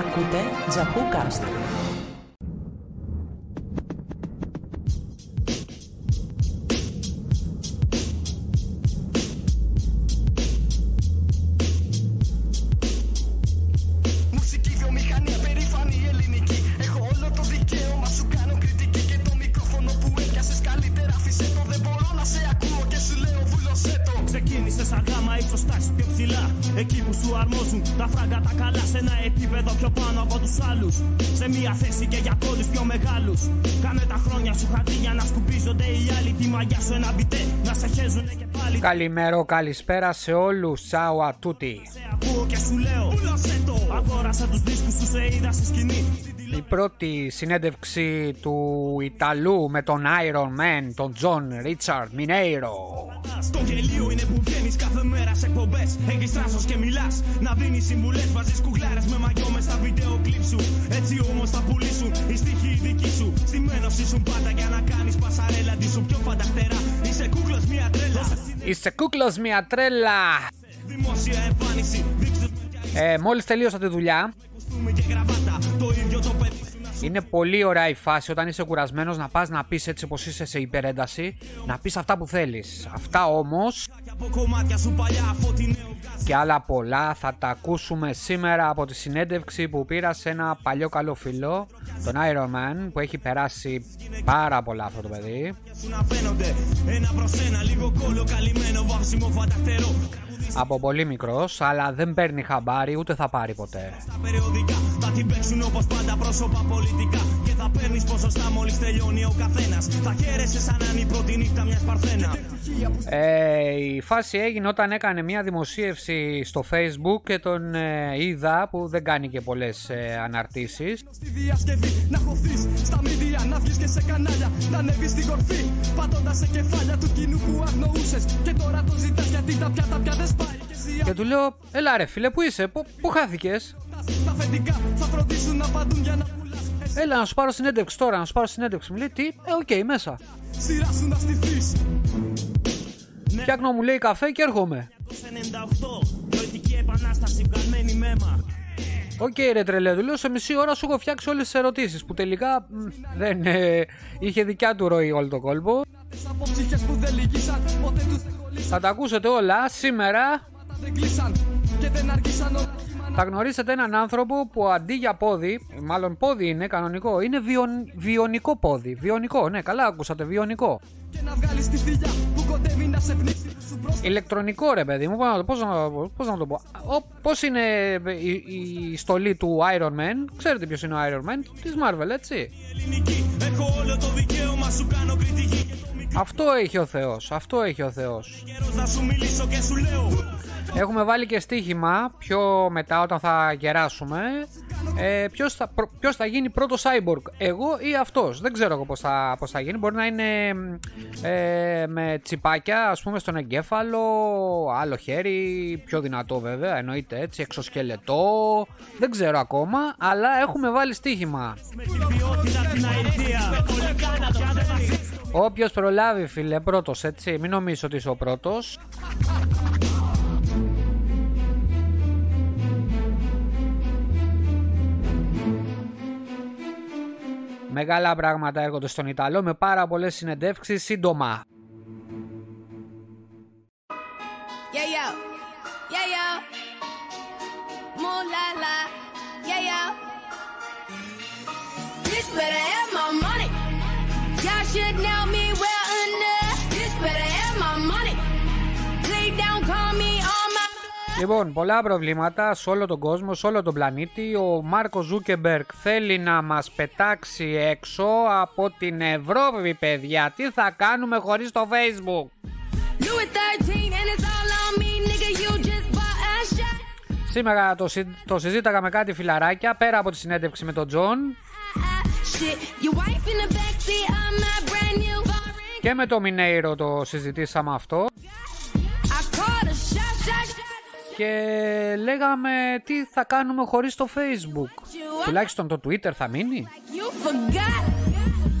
Ακούτε Τζαχούκαστ. Μουσική Καλημέρα, καλησπέρα σε όλους. Ciao a tutti. Σε ακούω και σου λέω βούλωσέ το. Αγόρασα τους δίσκους σου σε είδα στη σκηνή. Η πρώτη συνέντευξη του Ιταλού με τον Iron Man, τον John Richard Mineiro. Στο γελίο είναι που βγαίνεις κάθε μέρα σε εκπομπές. Έχει θράσο και μιλάς. Να δίνεις συμβουλές. Βάζεις κουκλάρες με μαγιό μες στα βίντεο κλειπ σου. Έτσι όμως θα πουλήσουν οι στοιχοί οι δικοί σου. Στημένο ήσουν πάντα για να κάνεις πασαρέλα. Τι σου πιο φανταχτερά. Είσαι κούκλος μια τρέλα. Είσαι κούκλος μια τρέλα. Δημόσια εμφάνιση. Δείξτε Ε, μόλις τελείωσα τη δουλειά, κουστούμι και γραβάτα. Το ίδιο το παιδί σου να σου είναι πολύ ωραία η φάση όταν είσαι κουρασμένος να πας να πεις έτσι πως είσαι σε υπερένταση, να πεις αυτά που θέλεις. Αυτά όμως και από κομμάτια σου παλιά φωτεινέο γκάζι. και άλλα πολλά θα τα ακούσουμε σήμερα από τη συνέντευξη που πήρα σε ένα παλιό καλό φίλο, τον Iron Man, που έχει περάσει πάρα πολλά αυτό το παιδί. Σου να φαίνονται ένα προ ένα. Λίγο κόλλο καλυμμένο. Βάψιμο φανταχτερό. Από πολύ μικρός, αλλά δεν παίρνει χαμπάρι ούτε θα πάρει ποτέ. Στα περιοδικά θα την παίξουν όπως πάντα πρόσωπα πολιτικά. Και θα παίρνεις ποσοστά μόλις τελειώνει ο καθένας. Θα χαίρεσαι σαν να είναι η πρώτη νύχτα μιας παρθένα. Ε, η φάση έγινε όταν έκανε μια δημοσίευση στο facebook και τον ε, είδα που δεν κάνει και πολλές ε, αναρτήσεις Στη διασκευή να χωθείς στα μίντια, να βγεις και σε κανάλια. Να ανέβεις στην κορφή, πατώντας σε κεφάλια του κοινού που αγνοούσες. Και τώρα το ζητάς γιατί τα πιάτα πια δεν σπάει. Και εσύ και του λέω έλα ρε φίλε που είσαι, πού, πού χάθηκες; Αυτά τα αφεντικά θα φροντίσουν να απαντούν για να πουλά. Έλα να σου πάρω συνέντευξη τώρα, να σου πάρω συνέντευξη Μου λέει τι, ε οκ μέσα Σειρά σου να στηθεί. Φτιάχνω μου λέει καφέ και έρχομαι 98, νοητική επανάσταση βγαλμένη με αίμα. Οκ ρε τρελέ, του λέω σε μισή ώρα σου έχω φτιάξει όλες τις ερωτήσεις Που τελικά μ, δεν ε, είχε δικιά του ροή όλο το κόλπο Από ψυχές που δεν λυγίσαν, ποτέ του δεν κολλήσαν. Θα τα ακούσετε όλα σήμερα Τα δεν κλείσαν και δεν αργήσαν όλα. Θα γνωρίσετε έναν άνθρωπο που αντί για πόδι, μάλλον πόδι είναι κανονικό, είναι βιον, βιονικό πόδι. Βιονικό, ναι, καλά ακούσατε, βιονικό. Και να βγάλεις τη θηλιά που κοντεύει να σε πνίξει. Σου πρόσφερε Ηλεκτρονικό ρε παιδί μου, πώς να, το- πώς να, πώς να το πω. Ο, πώς είναι η, η στολή του Iron Man, ξέρετε ποιος είναι ο Iron Man, της Marvel έτσι. Ελληνική, έχω όλο το δικαίωμα, σου κάνω κριτική. Και το μικρό Αυτό έχει ο Θεός, αυτό έχει ο Θεός. Καιρό να σου μιλήσω και σου λέω. Έχουμε βάλει και στοίχημα πιο μετά όταν θα γεράσουμε ε, ποιος, θα, πρω- ποιος θα γίνει πρώτος cyborg, εγώ ή αυτός. Δεν ξέρω εγώ πώς θα, πώς θα γίνει. Μπορεί να είναι ε, με τσιπάκια ας πούμε στον εγκέφαλο, άλλο χέρι, πιο δυνατό βέβαια, εννοείται έτσι, εξωσκελετό. Δεν ξέρω ακόμα, αλλά έχουμε βάλει στοίχημα. Με την ποιότητα την αηδία. Όλα κάνα πια δεν θα αφήσω. Όποιος προλάβει φίλε πρώτος έτσι, μην νομίζω ότι είσαι ο πρώτος. Μεγάλα πράγματα έρχονται στον Ιταλό με πάρα πολλές συνεντεύξεις. Σύντομα. Λοιπόν, πολλά προβλήματα σε όλο τον κόσμο, σε όλο τον πλανήτη. Ο Μάρκος Ζούκερμπεργκ θέλει να μας πετάξει έξω από την Ευρώπη, παιδιά. Τι θα κάνουμε χωρίς το Facebook; Louis 13 and it's all on me, nigga. You just bought a shot. Σήμερα το, συ- το συζήταγα με κάτι φιλαράκια πέρα από τη συνέντευξη με τον Τζον Ah, shit. Your wife in the backseat of my brand new foreign. και με το Μινέιρο το συζητήσαμε αυτό και λέγαμε τι θα κάνουμε χωρίς το Facebook. Τουλάχιστον το Twitter θα μείνει. You forgot.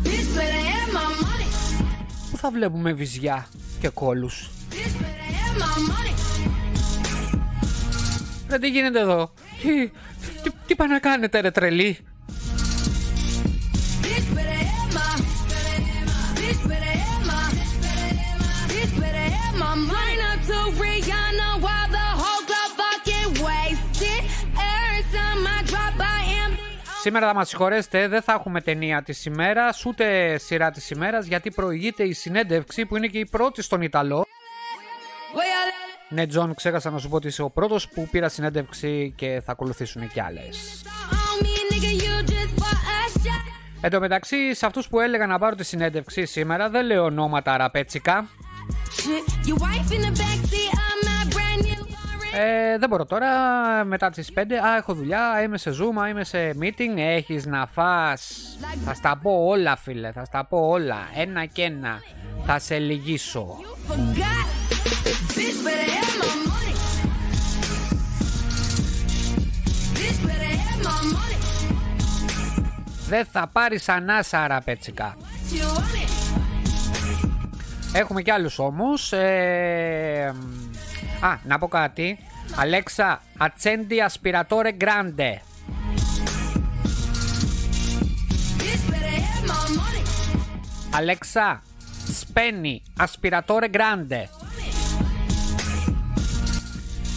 Bitch better have my money. Πού θα βλέπουμε βυζιά και κόλους; Bitch better have my money. Ρε τι γίνεται εδώ; Τι, τι, Τι πάνε να κάνετε ρε τρελή; Σήμερα θα μας συγχωρέσετε, δεν θα έχουμε ταινία της ημέρας, ούτε σειρά της ημέρας, γιατί προηγείται η συνέντευξη που είναι και η πρώτη στον Ιταλό. Where y'all Ναι, Τζον, ξέχασα να σου πω ότι είσαι ο πρώτος που πήρα συνέντευξη και θα ακολουθήσουν και άλλες. on me, nigga? You just bought a shot. Εν τω μεταξύ, σε αυτούς που έλεγαν να πάρω τη συνέντευξη σήμερα, δεν λέω ονόματα ραπέτσικα. Ε, δεν μπορώ τώρα, μετά τις 5, α, έχω δουλειά, είμαι σε Zoom, α, είμαι σε meeting, έχεις να φας. Θα στα πω όλα, φίλε, θα στα πω όλα, ένα και ένα. Θα σε λυγίσω. Forgot. Bitch better have my money. Bitch better have my money. Δεν θα πάρεις ανάσα, ραπέτσικα. You want it? Έχουμε κι άλλους όμως. Ε, α, να πω κάτι. Αλέξα, accendi aspiratore grande. Bitch better have my money. Αλέξα, σπαίνει aspiratore grande.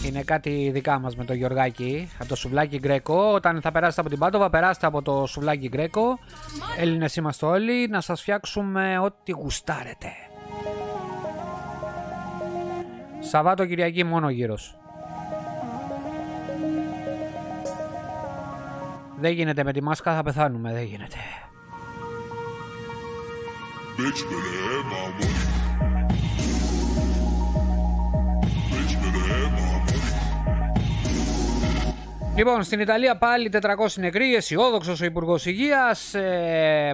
Είναι κάτι δικά μας με το Γιωργάκη, από το σουβλάκι Γκρέκο. Όταν θα περάσετε από την Πάτοβα, περάστε από το σουβλάκι Γκρέκο. Έλληνες είμαστε όλοι, να σας φτιάξουμε ό,τι γουστάρετε. Σαββάτο Κυριακή μόνο γύρος. Δεν γίνεται με τη μάσκα, θα πεθάνουμε, δεν γίνεται. Bitch better have my money. Bitch Λοιπόν, στην Ιταλία πάλι 400 νεκροί, αισιόδοξος ο Υπουργός Υγείας.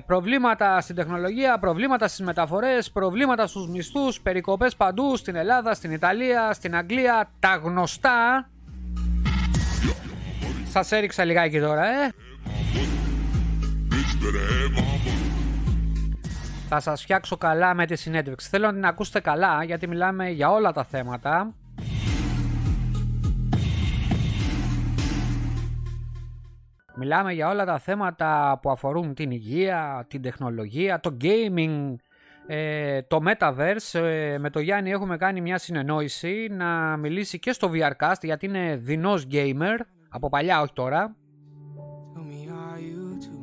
προβλήματα στην τεχνολογία, προβλήματα στις μεταφορές, προβλήματα στους μισθούς, περικοπές παντού στην Ελλάδα, στην Ιταλία, στην Αγγλία. Τα γνωστά. Σας έριξα λιγάκι τώρα, ε. Bitch better have my money. Θα σας φτιάξω καλά με τη συνέντευξη. Θέλω να την ακούσετε καλά γιατί μιλάμε για όλα τα θέματα. Μιλάμε για όλα τα θέματα που αφορούν την υγεία, την τεχνολογία, το gaming, ε, το Metaverse. Ε, με το Γιάννη έχουμε κάνει μια συνεννόηση να μιλήσει και στο VRcast γιατί είναι δεινός gamer, από παλιά όχι τώρα. Tell me how you do.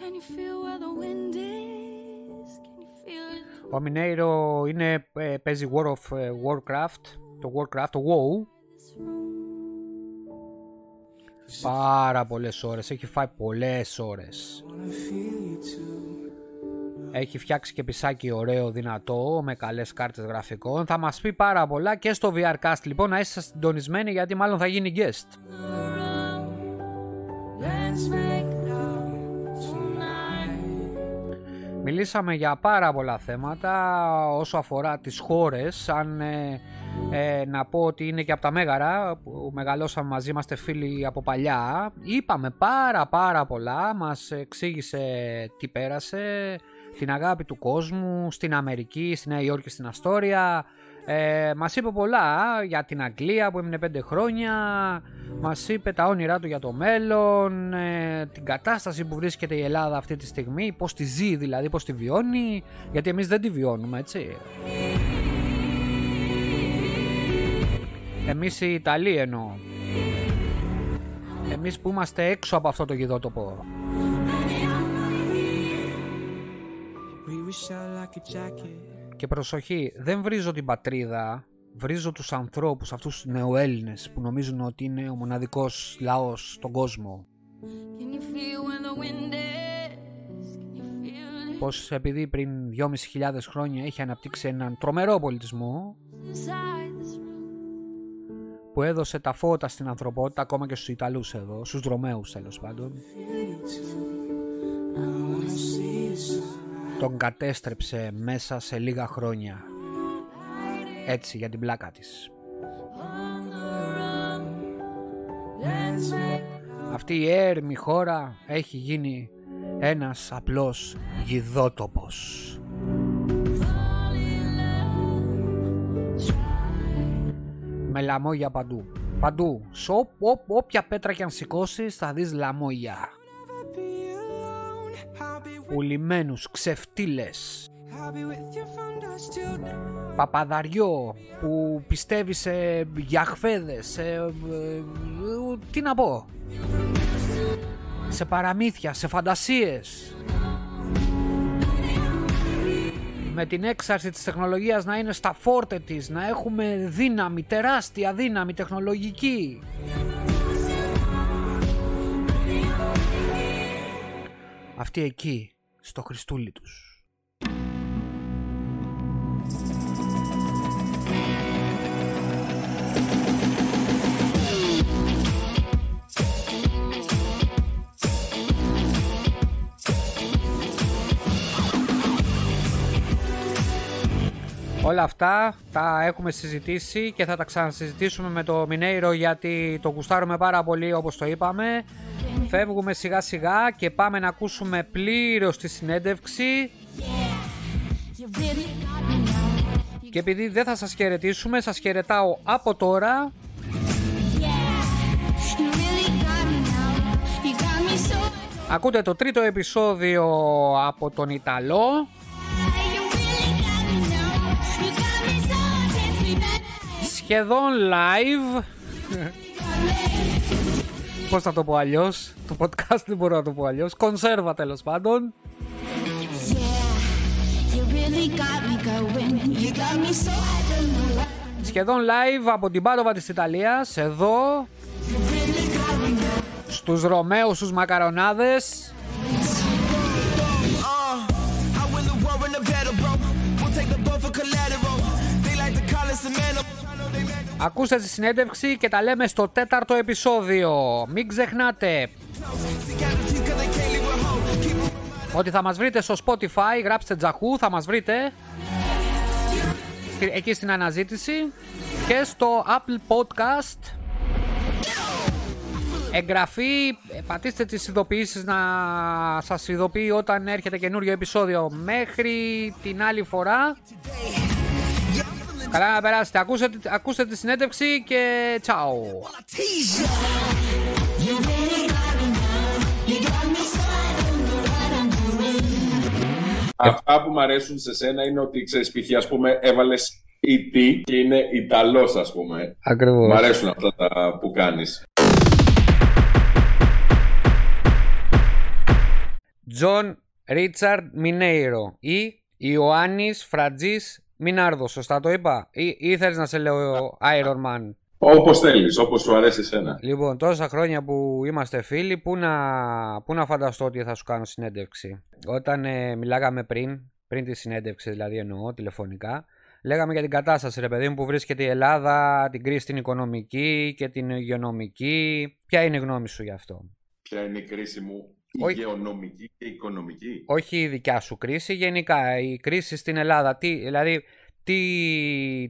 Can you feel where the wind is? Can you feel it? Ο Μινέιρο είναι, ε, παίζει War of ε, Warcraft, το Warcraft, το WoW. Πάρα πολλές ώρες, έχει φάει πολλές ώρες. Wanna feel you too. Έχει φτιάξει και πισάκι ωραίο, δυνατό, με καλές κάρτες γραφικών. Θα μας πει πάρα πολλά και στο VRcast λοιπόν, να είστε συντονισμένοι γιατί μάλλον θα γίνει guest. Let's make love tonight. Μιλήσαμε για πάρα πολλά θέματα όσο αφορά τις χώρες αν ε, ε, να πω ότι είναι και από τα Μέγαρα που μεγαλώσαμε μαζί, είμαστε φίλοι από παλιά. Είπαμε πάρα πάρα πολλά μας εξήγησε τι πέρασε την αγάπη του κόσμου στην Αμερική, στη Νέα Υόρκη, στην Αστόρια. Ε, μας είπε πολλά για την Αγγλία που έμεινε 5 χρόνια μας είπε τα όνειρά του για το μέλλον ε, την κατάσταση που βρίσκεται η Ελλάδα αυτή τη στιγμή πως τη ζει δηλαδή, πως τη βιώνει γιατί εμείς δεν τη βιώνουμε έτσι εμείς οι Ιταλοί εννοώ εμείς που είμαστε έξω από αυτό το γιδότοπο We wish out like a jacket. Και προσοχή, δεν βρίζω την πατρίδα, βρίζω τους ανθρώπους, αυτούς τους νεοέλληνες που νομίζουν ότι είναι ο μοναδικός λαός στον κόσμο. Can you feel where the wind is? Can you feel it; Πως επειδή πριν 2.500 χρόνια έχει αναπτύξει έναν τρομερό πολιτισμό inside this room? Που έδωσε τα φώτα στην ανθρωπότητα ακόμα και στους Ιταλούς εδώ, στους Ρωμαίους τέλος πάντων. Τον κατέστρεψε μέσα σε λίγα χρόνια. Έτσι για την πλάκα της. Αυτή η έρημη χώρα έχει γίνει ένας απλός γιδότοπος. Με λαμόγια παντού. Παντού. Σε ό- ό- όποια πέτρα και αν σηκώσει θα δεις λαμόγια. Πουλημένους, ξεφτύλες. Παπαδαριό που πιστεύει σε γιαχβέδες, σε... ε, ε, τι να πω. Σε παραμύθια, σε φαντασίες. Με την έξαρση της τεχνολογίας να είναι στα φόρτε της, να έχουμε δύναμη, τεράστια δύναμη τεχνολογική. Αυτοί εκεί, στο Χριστούλη τους. Όλα αυτά τα έχουμε συζητήσει και θα τα ξανασυζητήσουμε με το Μινέιρο γιατί το γουστάρουμε πάρα πολύ όπως το είπαμε. Φεύγουμε σιγά σιγά και πάμε να ακούσουμε πλήρως τη συνέντευξη. Και επειδή δεν θα σας χαιρετήσουμε, σας χαιρετάω από τώρα. Ακούτε το τρίτο επεισόδιο από τον Ιταλό σχεδόν live. Πώς θα το πω αλλιώς, το podcast δεν μπορώ να το πω αλλιώς, κονσέρβα τέλος πάντων. Σχεδόν live από την Πάντοβα της Ιταλίας, εδώ, στους Ρωμαίους, στους Μακαρονάδες. Ακούστε τη συνέντευξη και τα λέμε στο τέταρτο επεισόδιο. Μην ξεχνάτε. Ότι θα μας βρείτε στο Spotify, γράψτε Τζαχού, θα μας βρείτε Στη- εκεί στην αναζήτηση και στο Apple Podcast. Εγγραφή, ε, πατήστε τις ειδοποιήσεις να σας ειδοποιεί όταν έρχεται καινούριο επεισόδιο. Μέχρι την άλλη φορά Καλά να περάσετε, ακούστε, ακούστε τη συνέντευξη και τσάου Tease ya. Αυτά που μου αρέσουν σε σένα είναι ότι ξέρεις π.χ. ας πούμε έβαλες E.T. και είναι Ιταλός ας πούμε. Ακριβώς Μ' αρέσουν αυτά τα που κάνεις. Τζον Ρίτσαρντ Μινέιρο ή Ιωάννης Φρατζής Μινάρδο, σωστά το είπα ή, ή θέλεις να σε λέω Iron Man; Όπως θέλεις, όπως σου αρέσει εσένα. Λοιπόν, τόσα χρόνια που είμαστε φίλοι, πού να, πού να φανταστώ ότι θα σου κάνω συνέντευξη; Όταν ε, μιλάγαμε πριν, πριν τη συνέντευξη δηλαδή εννοώ τηλεφωνικά, λέγαμε για την κατάσταση ρε παιδί μου που βρίσκεται η Ελλάδα, την κρίση την οικονομική και την υγειονομική. Ποια είναι η γνώμη σου γι' αυτό; Ποια είναι η κρίση μου, η Όχι. γεωνομική και η οικονομική. Όχι η δικιά σου κρίση, γενικά η κρίση στην Ελλάδα. Τι, δηλαδή, τι,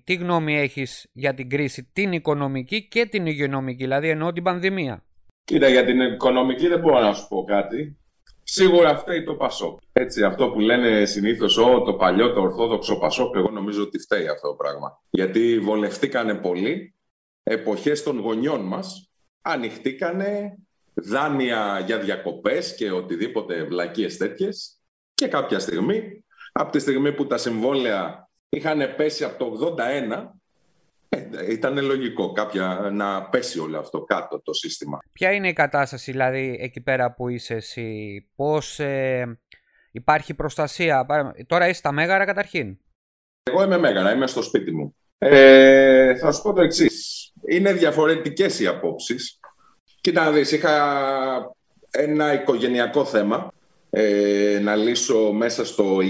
τι γνώμη έχεις για την κρίση την οικονομική και την υγειονομική, δηλαδή εννοώ την πανδημία; Κοίτα, για την οικονομική δεν μπορώ να σου πω κάτι. Σίγουρα φταίει το Πασόκ. Έτσι, αυτό που λένε συνήθως, «Ω, το παλιό, το ορθόδοξο Πασόκ, εγώ νομίζω ότι φταίει αυτό το πράγμα. Γιατί βολευτήκανε πολύ, εποχές των γονιών μας, ανοιχτήκανε δάνεια για διακοπές και οτιδήποτε βλακίες τέτοιες και κάποια στιγμή, από τη στιγμή που τα συμβόλαια είχαν πέσει από το 81, ε, ήταν λογικό κάποια, να πέσει όλο αυτό κάτω το σύστημα. Ποια είναι η κατάσταση δηλαδή εκεί πέρα που είσαι εσύ, πώς ε, υπάρχει προστασία, Παρα- τώρα είσαι στα Μέγαρα καταρχήν. Εγώ είμαι μέγαρα, είμαι στο σπίτι μου. Ε, θα σου πω το εξής. Είναι διαφορετικές οι απόψεις. Κοίτα να δεις, είχα ένα οικογενειακό θέμα ε, να λύσω μέσα στο 20,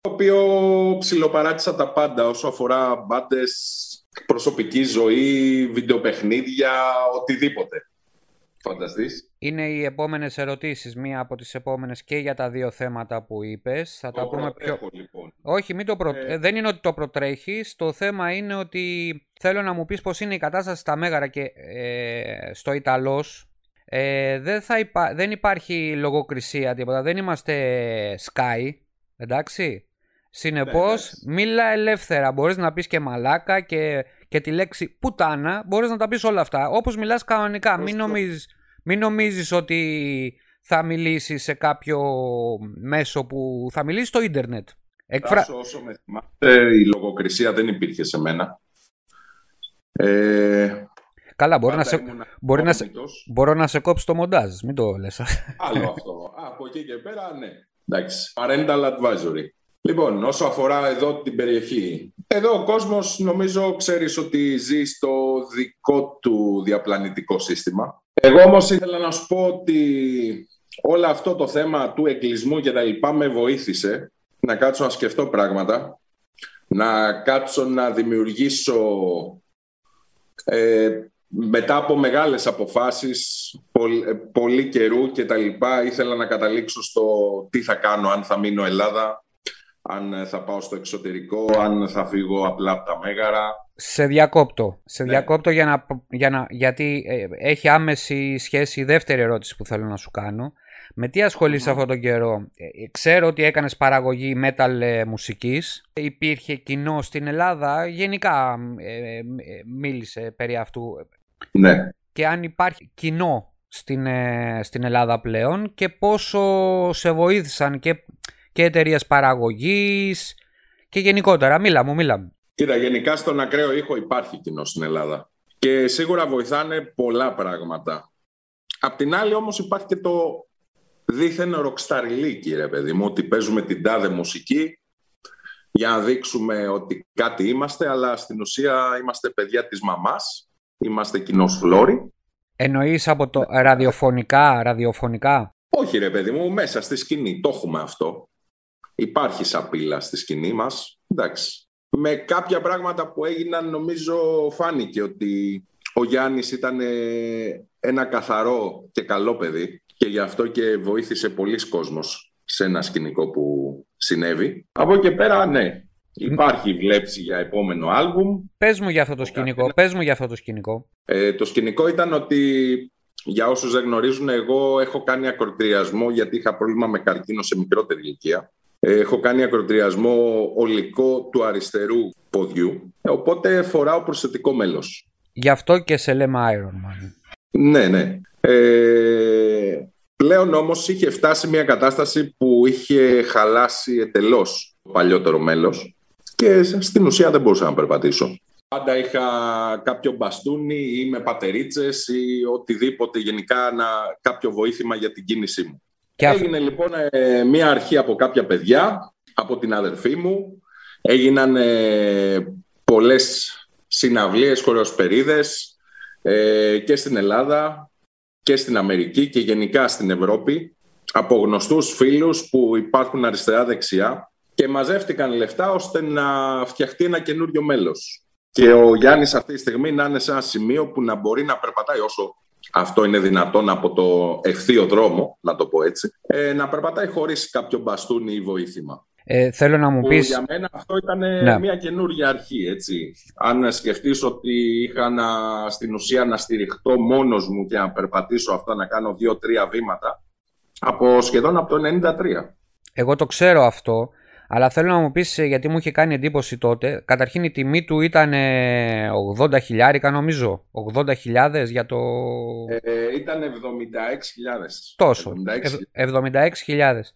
το οποίο ψιλοπαράτησα τα πάντα όσο αφορά μπάντες, προσωπική ζωή, βιντεοπαιχνίδια, οτιδήποτε. Φανταστείς. Είναι οι επόμενες ερωτήσεις, μία από τις επόμενες και για τα δύο θέματα που είπες. Θα τα Το πούμε πιο... προτρέχω, λοιπόν. Όχι, μην το προ... Ε. ε, δεν είναι ότι το προτρέχεις. Το θέμα είναι ότι θέλω να μου πεις πώς είναι η κατάσταση στα Μέγαρα και ε, στο Ιταλός. Ε, δεν, θα υπά... δεν υπάρχει λογοκρισία τίποτα. Δεν είμαστε Sky. Εντάξει. Συνεπώς, εντάξει. μίλα ελεύθερα. Μπορείς να πεις και μαλάκα και, και και τη λέξη πουτάνα, μπορείς να τα πεις όλα αυτά. Όπως μιλάς κανονικά. Μην Σωστό. νομίζεις, μην νομίζεις ότι θα μιλήσεις σε κάποιο μέσο που θα μιλήσεις στο ίντερνετ. Εκφρα... Τάσο, όσο με θυμάστε, η λογοκρισία δεν υπήρχε σε μένα. Ε, Καλά, μπορεί να, πάντα σε, ήμουν μπορεί να σε- όρμητος. μπορώ να σε κόψω το μοντάζ, μην το λες. Άλλο αυτό. Α, από εκεί και πέρα, ναι. Εντάξει. Parental advisory. Λοιπόν, όσο αφορά εδώ την περιοχή. Εδώ ο κόσμος νομίζω ξέρεις ότι ζει στο δικό του διαπλανητικό σύστημα. Εγώ όμως ήθελα να σου πω ότι όλο αυτό το θέμα του εγκλισμού και τα λοιπά με βοήθησε να κάτσω να σκεφτώ πράγματα, να κάτσω να δημιουργήσω ε, μετά από μεγάλες αποφάσεις, πολ- ε, πολύ καιρού και τα λοιπά, ήθελα να καταλήξω στο τι θα κάνω, αν θα μείνω Ελλάδα, αν ε, θα πάω στο εξωτερικό, αν θα φύγω απλά από τα Μέγαρα. Σε διακόπτω. Σε Ναι. διακόπτω για να, για να, γιατί ε, έχει άμεση σχέση η δεύτερη ερώτηση που θέλω να σου κάνω. Με τι ασχολείσαι αυτόν τον καιρό; Ε, ε, ξέρω ότι έκανες παραγωγή metal ε, μουσικής. Υπήρχε κοινό στην Ελλάδα; Γενικά ε, ε, ε, μίλησε περί αυτού. Ναι. Και αν υπάρχει κοινό στην, ε, στην Ελλάδα πλέον και πόσο σε βοήθησαν και, και εταιρείες παραγωγής και γενικότερα. Μίλα μου, μίλα μου. Κοίτα, γενικά στον ακραίο ήχο υπάρχει κοινό στην Ελλάδα. Και σίγουρα βοηθάνε πολλά πράγματα. Απ' την άλλη όμως υπάρχει και το δίθεν ροκσταριλίκι, ρε παιδί μου, ότι παίζουμε την τάδε μουσική για να δείξουμε ότι κάτι είμαστε, αλλά στην ουσία είμαστε παιδιά της μαμάς, είμαστε κοινός φλόρι. Εννοείς από το ραδιοφωνικά, ραδιοφωνικά; Όχι ρε παιδί μου, μέσα στη σκηνή, το έχουμε αυτό. Υπάρχει σαπίλα στη σκηνή μας, εντάξει. Με κάποια πράγματα που έγιναν νομίζω φάνηκε ότι ο Γιάννης ήταν ε, ένα καθαρό και καλό παιδί και γι' αυτό και βοήθησε πολλοί κόσμος σε ένα σκηνικό που συνέβη. Από εκεί και πέρα, ναι, υπάρχει βλέψη για επόμενο άλμπουμ. Πες μου για αυτό το σκηνικό, πες μου για αυτό το σκηνικό. Ε, το σκηνικό ήταν ότι, για όσους δεν γνωρίζουν, εγώ έχω κάνει ακροτηριασμό γιατί είχα πρόβλημα με καρκίνο σε μικρότερη ηλικία. Ε, έχω κάνει ακροτηριασμό ολικό του αριστερού ποδιού, ε, οπότε φοράω προσθετικό μέλος. Γι' αυτό και σε λέμε Iron Man. Ναι, ναι. Ε, πλέον όμως είχε φτάσει μια κατάσταση που είχε χαλάσει εντελώς το παλιότερο μέλος και στην ουσία δεν μπορούσα να περπατήσω. Πάντα είχα κάποιο μπαστούνι ή με πατερίτσες ή οτιδήποτε γενικά να, κάποιο βοήθημα για την κίνησή μου. Και αφ- Έγινε λοιπόν ε, μία αρχή από κάποια παιδιά, από την αδερφή μου. Έγιναν ε, πολλές συναυλίες, χοροσπερίδες ε, και στην Ελλάδα και στην Αμερική και γενικά στην Ευρώπη από γνωστούς φίλους που υπάρχουν αριστερά-δεξιά και μαζεύτηκαν λεφτά ώστε να φτιαχτεί ένα καινούριο μέλος. Και ο Γιάννης αυτή τη στιγμή να είναι σε ένα σημείο που να μπορεί να περπατάει όσο αυτό είναι δυνατόν από το ευθείο δρόμο, να το πω έτσι, ε, να περπατάει χωρίς κάποιο μπαστούνι ή βοήθημα. ε, θέλω να μου Που πεις... για μένα αυτό ήταν Ναι. μια καινούργια αρχή, έτσι. Αν σκεφτείς ότι είχα να, στην ουσία να στηριχτώ μόνος μου και να περπατήσω αυτά, να κάνω δύο-τρία βήματα, από σχεδόν από το 93. Εγώ το ξέρω αυτό, αλλά θέλω να μου πεις, ε, γιατί μου είχε κάνει εντύπωση τότε, καταρχήν η τιμή του ήταν ε, 80 χιλιάρικα νομίζω, 80 χιλιάδες για το... Ε, ήταν 76.000. Τόσο, 76.000. 76 χιλιάδες.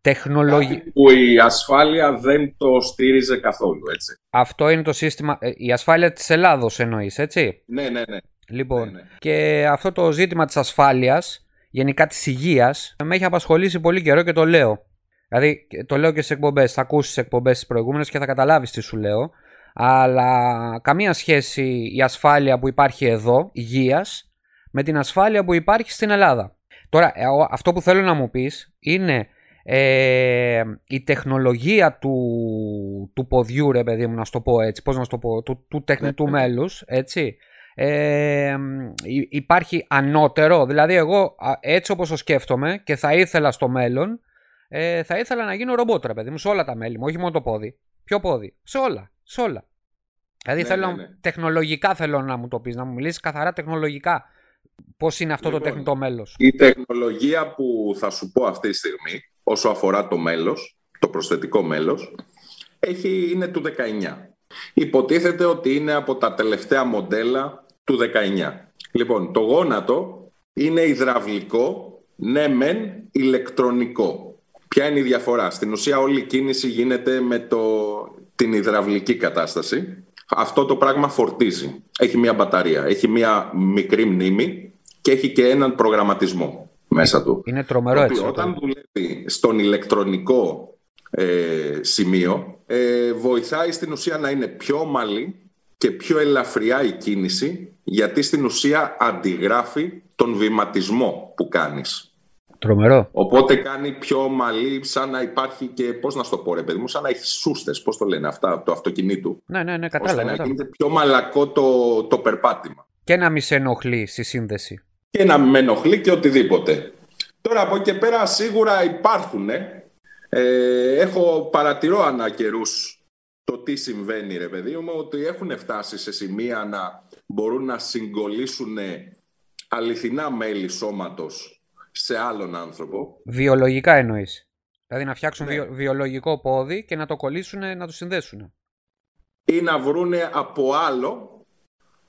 Τεχνολογι... Κάτι που η ασφάλεια δεν το στήριζε καθόλου, έτσι. Αυτό είναι το σύστημα, ε, η ασφάλεια της Ελλάδος εννοείς, έτσι; Ναι, ναι, ναι. Λοιπόν, Ναι, ναι. και αυτό το ζήτημα της ασφάλειας, γενικά της υγείας, με έχει απασχολήσει πολύ καιρό και το λέω. Δηλαδή, και το λέω και σε εκπομπές, θα ακούσεις εκπομπές τις προηγούμενες και θα καταλάβεις τι σου λέω. Αλλά καμία σχέση η ασφάλεια που υπάρχει εδώ, υγείας, με την ασφάλεια που υπάρχει στην Ελλάδα. Τώρα, ε, ο- αυτό που θέλω να μου πεις είναι ε, η τεχνολογία του, του ποδιού, ρε παιδί μου, να σου το πω έτσι, πώς να σου το πω, του, του τεχνητού μέλους, έτσι. Ε, υ- υπάρχει ανώτερο, δηλαδή εγώ α, έτσι όπως το σκέφτομαι και θα ήθελα στο μέλλον, ε, θα ήθελα να γίνω ρομπότ, ρε παιδί μου, σε όλα τα μέλη μου, όχι μόνο το πόδι. Ποιο πόδι, σε όλα, σε όλα. Δηλαδή Ναι, θέλω ναι, να- ναι. τεχνολογικά θέλω να μου το πεις, να μου μιλήσεις καθαρά τεχνολογικά. Πώς είναι αυτό το Λοιπόν, τεχνητό μέλος; Η τεχνολογία που θα σου πω αυτή τη στιγμή, όσο αφορά το μέλος, το προσθετικό μέλος, έχει, είναι του 19. Υποτίθεται ότι είναι από τα τελευταία μοντέλα του 19. Λοιπόν, το γόνατο είναι υδραυλικό, ναι μεν ηλεκτρονικό. Ποια είναι η διαφορά; Στην ουσία όλη η κίνηση γίνεται με το, την υδραυλική κατάσταση. Αυτό το πράγμα φορτίζει. Έχει μία μπαταρία, έχει μία μικρή μνήμη και έχει και έναν προγραμματισμό μέσα του. Είναι τρομερό Το έτσι. οποίο αυτό. όταν δουλεύει στον ηλεκτρονικό ε, σημείο, ε, βοηθάει στην ουσία να είναι πιο ομαλή και πιο ελαφριά η κίνηση, γιατί στην ουσία αντιγράφει τον βηματισμό που κάνεις. Τρομερό. Οπότε κάνει πιο ομαλή, σαν να υπάρχει και, πώς να στο πω ρε παιδί μου, σαν να έχει σούστες, πώς το λένε αυτά, το αυτοκινήτου. Ναι, ναι, ναι, ώστε κατάλαβα. να κατάλαβα. γίνεται πιο μαλακό το, το περπάτημα. Και να μη σε ενοχλεί στη σύνδεση. και να με ενοχλεί και οτιδήποτε. Τώρα από εκεί και πέρα σίγουρα υπάρχουν. Ε, έχω παρατηρώ ανά καιρούς το τι συμβαίνει ρε παιδί μου, ότι έχουν φτάσει σε σημεία να μπορούν να συγκολήσουν αληθινά μέλη σώματος σε άλλον άνθρωπο. Βιολογικά εννοείς. Δηλαδή να φτιάξουν Ναι. βιο- βιολογικό πόδι και να το κολλήσουν, να το συνδέσουν. ή να βρούνε από άλλο,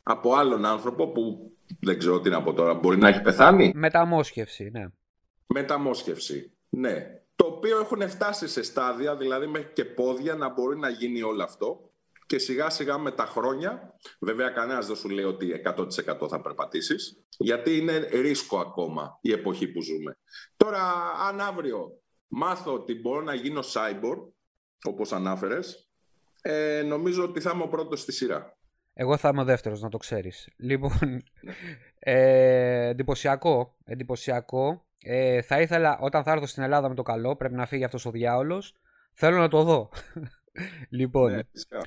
από άλλον άνθρωπο που δεν ξέρω τι να πω τώρα, μπορεί να έχει πεθάνει; Μεταμόσχευση, ναι. Μεταμόσχευση. Ναι. Το οποίο έχουν φτάσει σε στάδια, δηλαδή μέχρι και πόδια, να μπορεί να γίνει όλο αυτό. Και σιγά σιγά με τα χρόνια, βέβαια κανένας δεν σου λέει ότι 100% θα περπατήσεις, γιατί είναι ρίσκο ακόμα η εποχή που ζούμε. Τώρα, αν αύριο μάθω ότι μπορώ να γίνω cyborg, όπως ανάφερες, ε, νομίζω ότι θα είμαι ο πρώτος στη σειρά. Εγώ θα είμαι ο δεύτερος, να το ξέρεις. Λοιπόν, ε, εντυπωσιακό, εντυπωσιακό. Ε, θα ήθελα, όταν θα έρθω στην Ελλάδα με το καλό, πρέπει να φύγει αυτός ο διάολος, θέλω να το δω. λοιπόν, Ναι, φυσικά.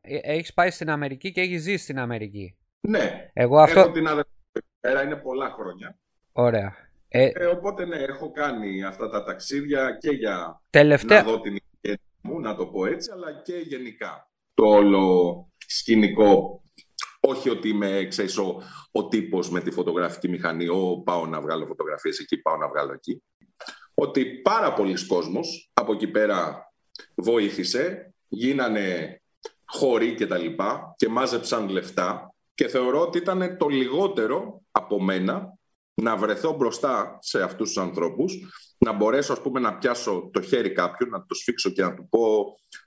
ε, έχεις πάει στην Αμερική και έχεις ζήσει στην Αμερική. ναι. Εγώ αυτό... έχω την αδερφή μου εκεί πέρα, είναι πολλά χρόνια. Ωραία. Ε, Ε, οπότε ναι, έχω κάνει αυτά τα ταξίδια και για τελευταία... να δω την οικογένεια μου, να το πω έτσι, αλλά και γενικά το όλο σκηνικό. Όχι ότι είμαι, ξέρεις, ο, ο τύπος με τη φωτογραφική μηχανή, ο πάω να βγάλω φωτογραφίες εκεί, πάω να βγάλω εκεί. Ότι πάρα πολλοί κόσμος από εκεί πέρα βοήθησε, γίνανε χωρί και τα λοιπά και μάζεψαν λεφτά και θεωρώ ότι ήταν το λιγότερο από μένα να βρεθώ μπροστά σε αυτούς τους ανθρώπους, να μπορέσω ας πούμε να πιάσω το χέρι κάποιου, να το σφίξω και να του πω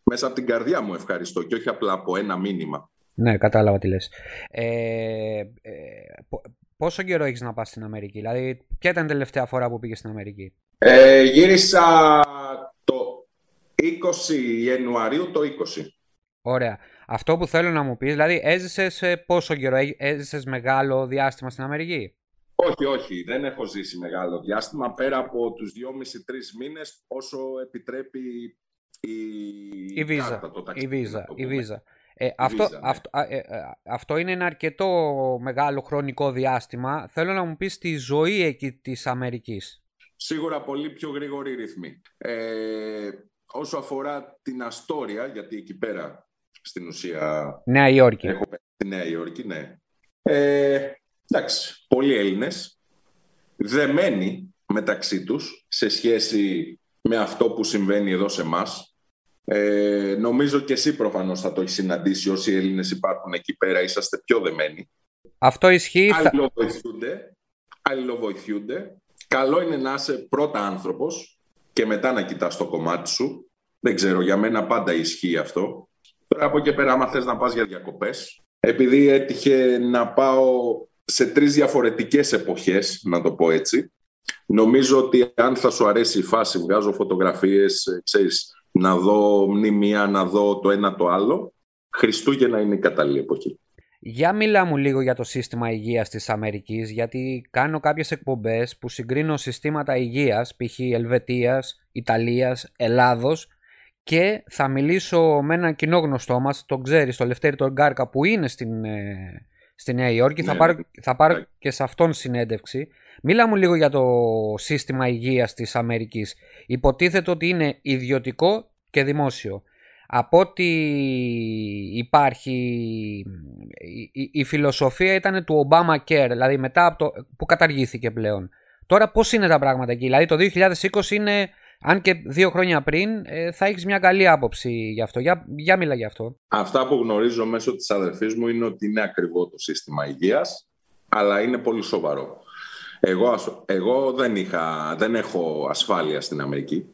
μέσα από την καρδιά μου ευχαριστώ και όχι απλά από ένα μήνυμα. Ναι, κατάλαβα τι λες. Ε, ε, πο- πόσο καιρό έχεις να πας στην Αμερική, δηλαδή ποια ήταν η τελευταία φορά που πήγες στην Αμερική; Ε, γύρισα το 20 Ιανουαρίου το 20. Ωραία. Αυτό που θέλω να μου πεις, δηλαδή έζησες ε, πόσο καιρό, ε, έζησες μεγάλο διάστημα στην Αμερική; Όχι, όχι, δεν έχω ζήσει μεγάλο διάστημα πέρα από τους 2,5-3 μήνες όσο επιτρέπει η, Η βίζα, κάρτα, το η ταξίδι, βίζα, να το η πούμε. βίζα. Ε, αυτό, βίζα, ναι. αυτό, α, ε, ε, αυτό είναι ένα αρκετό μεγάλο χρονικό διάστημα. Θέλω να μου πεις τη ζωή εκεί της Αμερικής. Σίγουρα πολύ πιο γρήγορη ρυθμή. Ε, όσο αφορά την Αστόρια, γιατί εκεί πέρα στην ουσία Νέα Υόρκη. έχω πέσει στη Νέα Υόρκη, ναι. Ε, εντάξει, πολλοί Έλληνες δεμένοι μεταξύ τους σε σχέση με αυτό που συμβαίνει εδώ σε εμάς. Ε, νομίζω και εσύ προφανώς θα το έχεις συναντήσει όσοι Έλληνες υπάρχουν εκεί πέρα, είσαστε πιο δεμένοι. Αυτό ισχύει. θα- Αλληλοβοηθούνται, αλληλοβοηθούνται. Καλό είναι να είσαι πρώτα άνθρωπος και μετά να κοιτάς το κομμάτι σου. Δεν ξέρω, για μένα πάντα ισχύει αυτό. Τώρα από εκεί πέρα, άμα θες να πας για διακοπές, επειδή έτυχε να πάω σε τρεις διαφορετικές εποχές, να το πω έτσι, νομίζω ότι αν θα σου αρέσει η φάση, βγάζω φωτογραφίες, ε, ξέρεις, να δω μνημεία, να δω το ένα το άλλο, Χριστούγεννα είναι η κατάλληλη εποχή. Για μιλά μου λίγο για το σύστημα υγείας της Αμερικής, γιατί κάνω κάποιες εκπομπές που συγκρίνω συστήματα υγείας, π.χ. Ελβετίας, Ιταλίας, Ελλάδος και θα μιλήσω με έναν κοινό γνωστό μας, τον ξέρεις, τον Λευτέρη τον Γκάρκα που είναι στην, ε, στη Νέα Υόρκη, θα Ναι, πάρω, ναι. θα πάρω Ναι. και σε αυτόν συνέντευξη. Μίλα μου λίγο για το σύστημα υγείας της Αμερικής. Υποτίθεται ότι είναι ιδιωτικό και δημόσιο. Από ό,τι υπάρχει η, η- η φιλοσοφία ήταν του Obama Care, δηλαδή μετά από το, που καταργήθηκε πλέον. Τώρα πώς είναι τα πράγματα εκεί, δηλαδή το 2020 είναι αν και δύο χρόνια πριν, ε, θα έχεις μια καλή άποψη γι' αυτό. Για, για μίλα γι' αυτό. Αυτά που γνωρίζω μέσω της αδερφής μου είναι ότι είναι ακριβό το σύστημα υγείας, αλλά είναι πολύ σοβαρό. Εγώ, ασ- εγώ δεν, είχα, δεν έχω ασφάλεια στην Αμερική.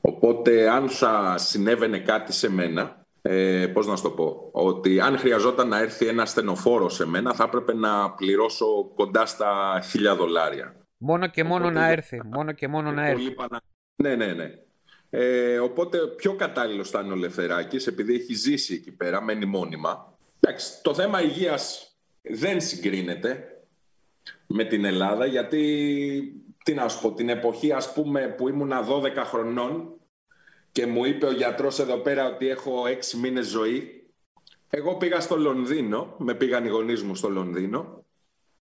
Οπότε αν θα συνέβαινε κάτι σε μένα, ε, πώς να σου το πω, ότι αν χρειαζόταν να έρθει ένα στενοφόρο σε μένα, θα έπρεπε να πληρώσω κοντά στα χίλια δολάρια. Μόνο και μόνο Οπότε να δεν- έρθει. Μόνο και μόνο να Ε, έρθει. πολύ πανα- Ναι, ναι, ναι. Ε, οπότε πιο κατάλληλο θα είναι ο Λευθεράκης, επειδή έχει ζήσει εκεί πέρα, μένει μόνιμα. Εντάξει, το θέμα υγείας δεν συγκρίνεται με την Ελλάδα, γιατί, τι να σου πω, την εποχή ας πούμε που ήμουνα 12 χρονών και μου είπε ο γιατρός εδώ πέρα ότι έχω 6 μήνες ζωή, εγώ πήγα στο Λονδίνο, με πήγαν οι γονείς μου στο Λονδίνο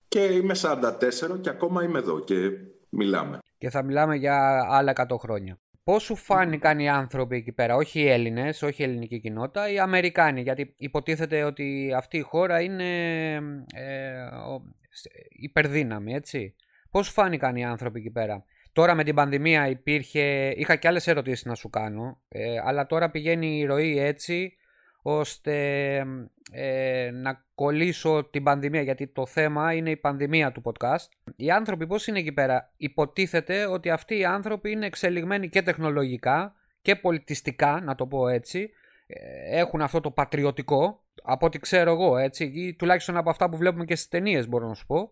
και είμαι 44 και ακόμα είμαι εδώ και μιλάμε. Και θα μιλάμε για άλλα 100 χρόνια. Πώς σου φάνηκαν οι άνθρωποι εκεί πέρα, όχι οι Έλληνες, όχι η ελληνική κοινότητα, οι Αμερικάνοι. Γιατί υποτίθεται ότι αυτή η χώρα είναι ε, ο- σε- υπερδύναμη, έτσι. Πώς σου φάνηκαν οι άνθρωποι εκεί πέρα. Τώρα με την πανδημία υπήρχε. Είχα και άλλες ερωτήσεις να σου κάνω, ε, αλλά τώρα πηγαίνει η ροή έτσι ώστε ε, να κολλήσω την πανδημία γιατί το θέμα είναι η πανδημία του podcast. Οι άνθρωποι πώς είναι εκεί πέρα; Υποτίθεται ότι αυτοί οι άνθρωποι είναι εξελιγμένοι και τεχνολογικά και πολιτιστικά, να το πω έτσι. Ε, Έχουν αυτό το πατριωτικό, από ό,τι ξέρω εγώ, έτσι, ή τουλάχιστον από αυτά που βλέπουμε και στις ταινίες μπορώ να σου πω.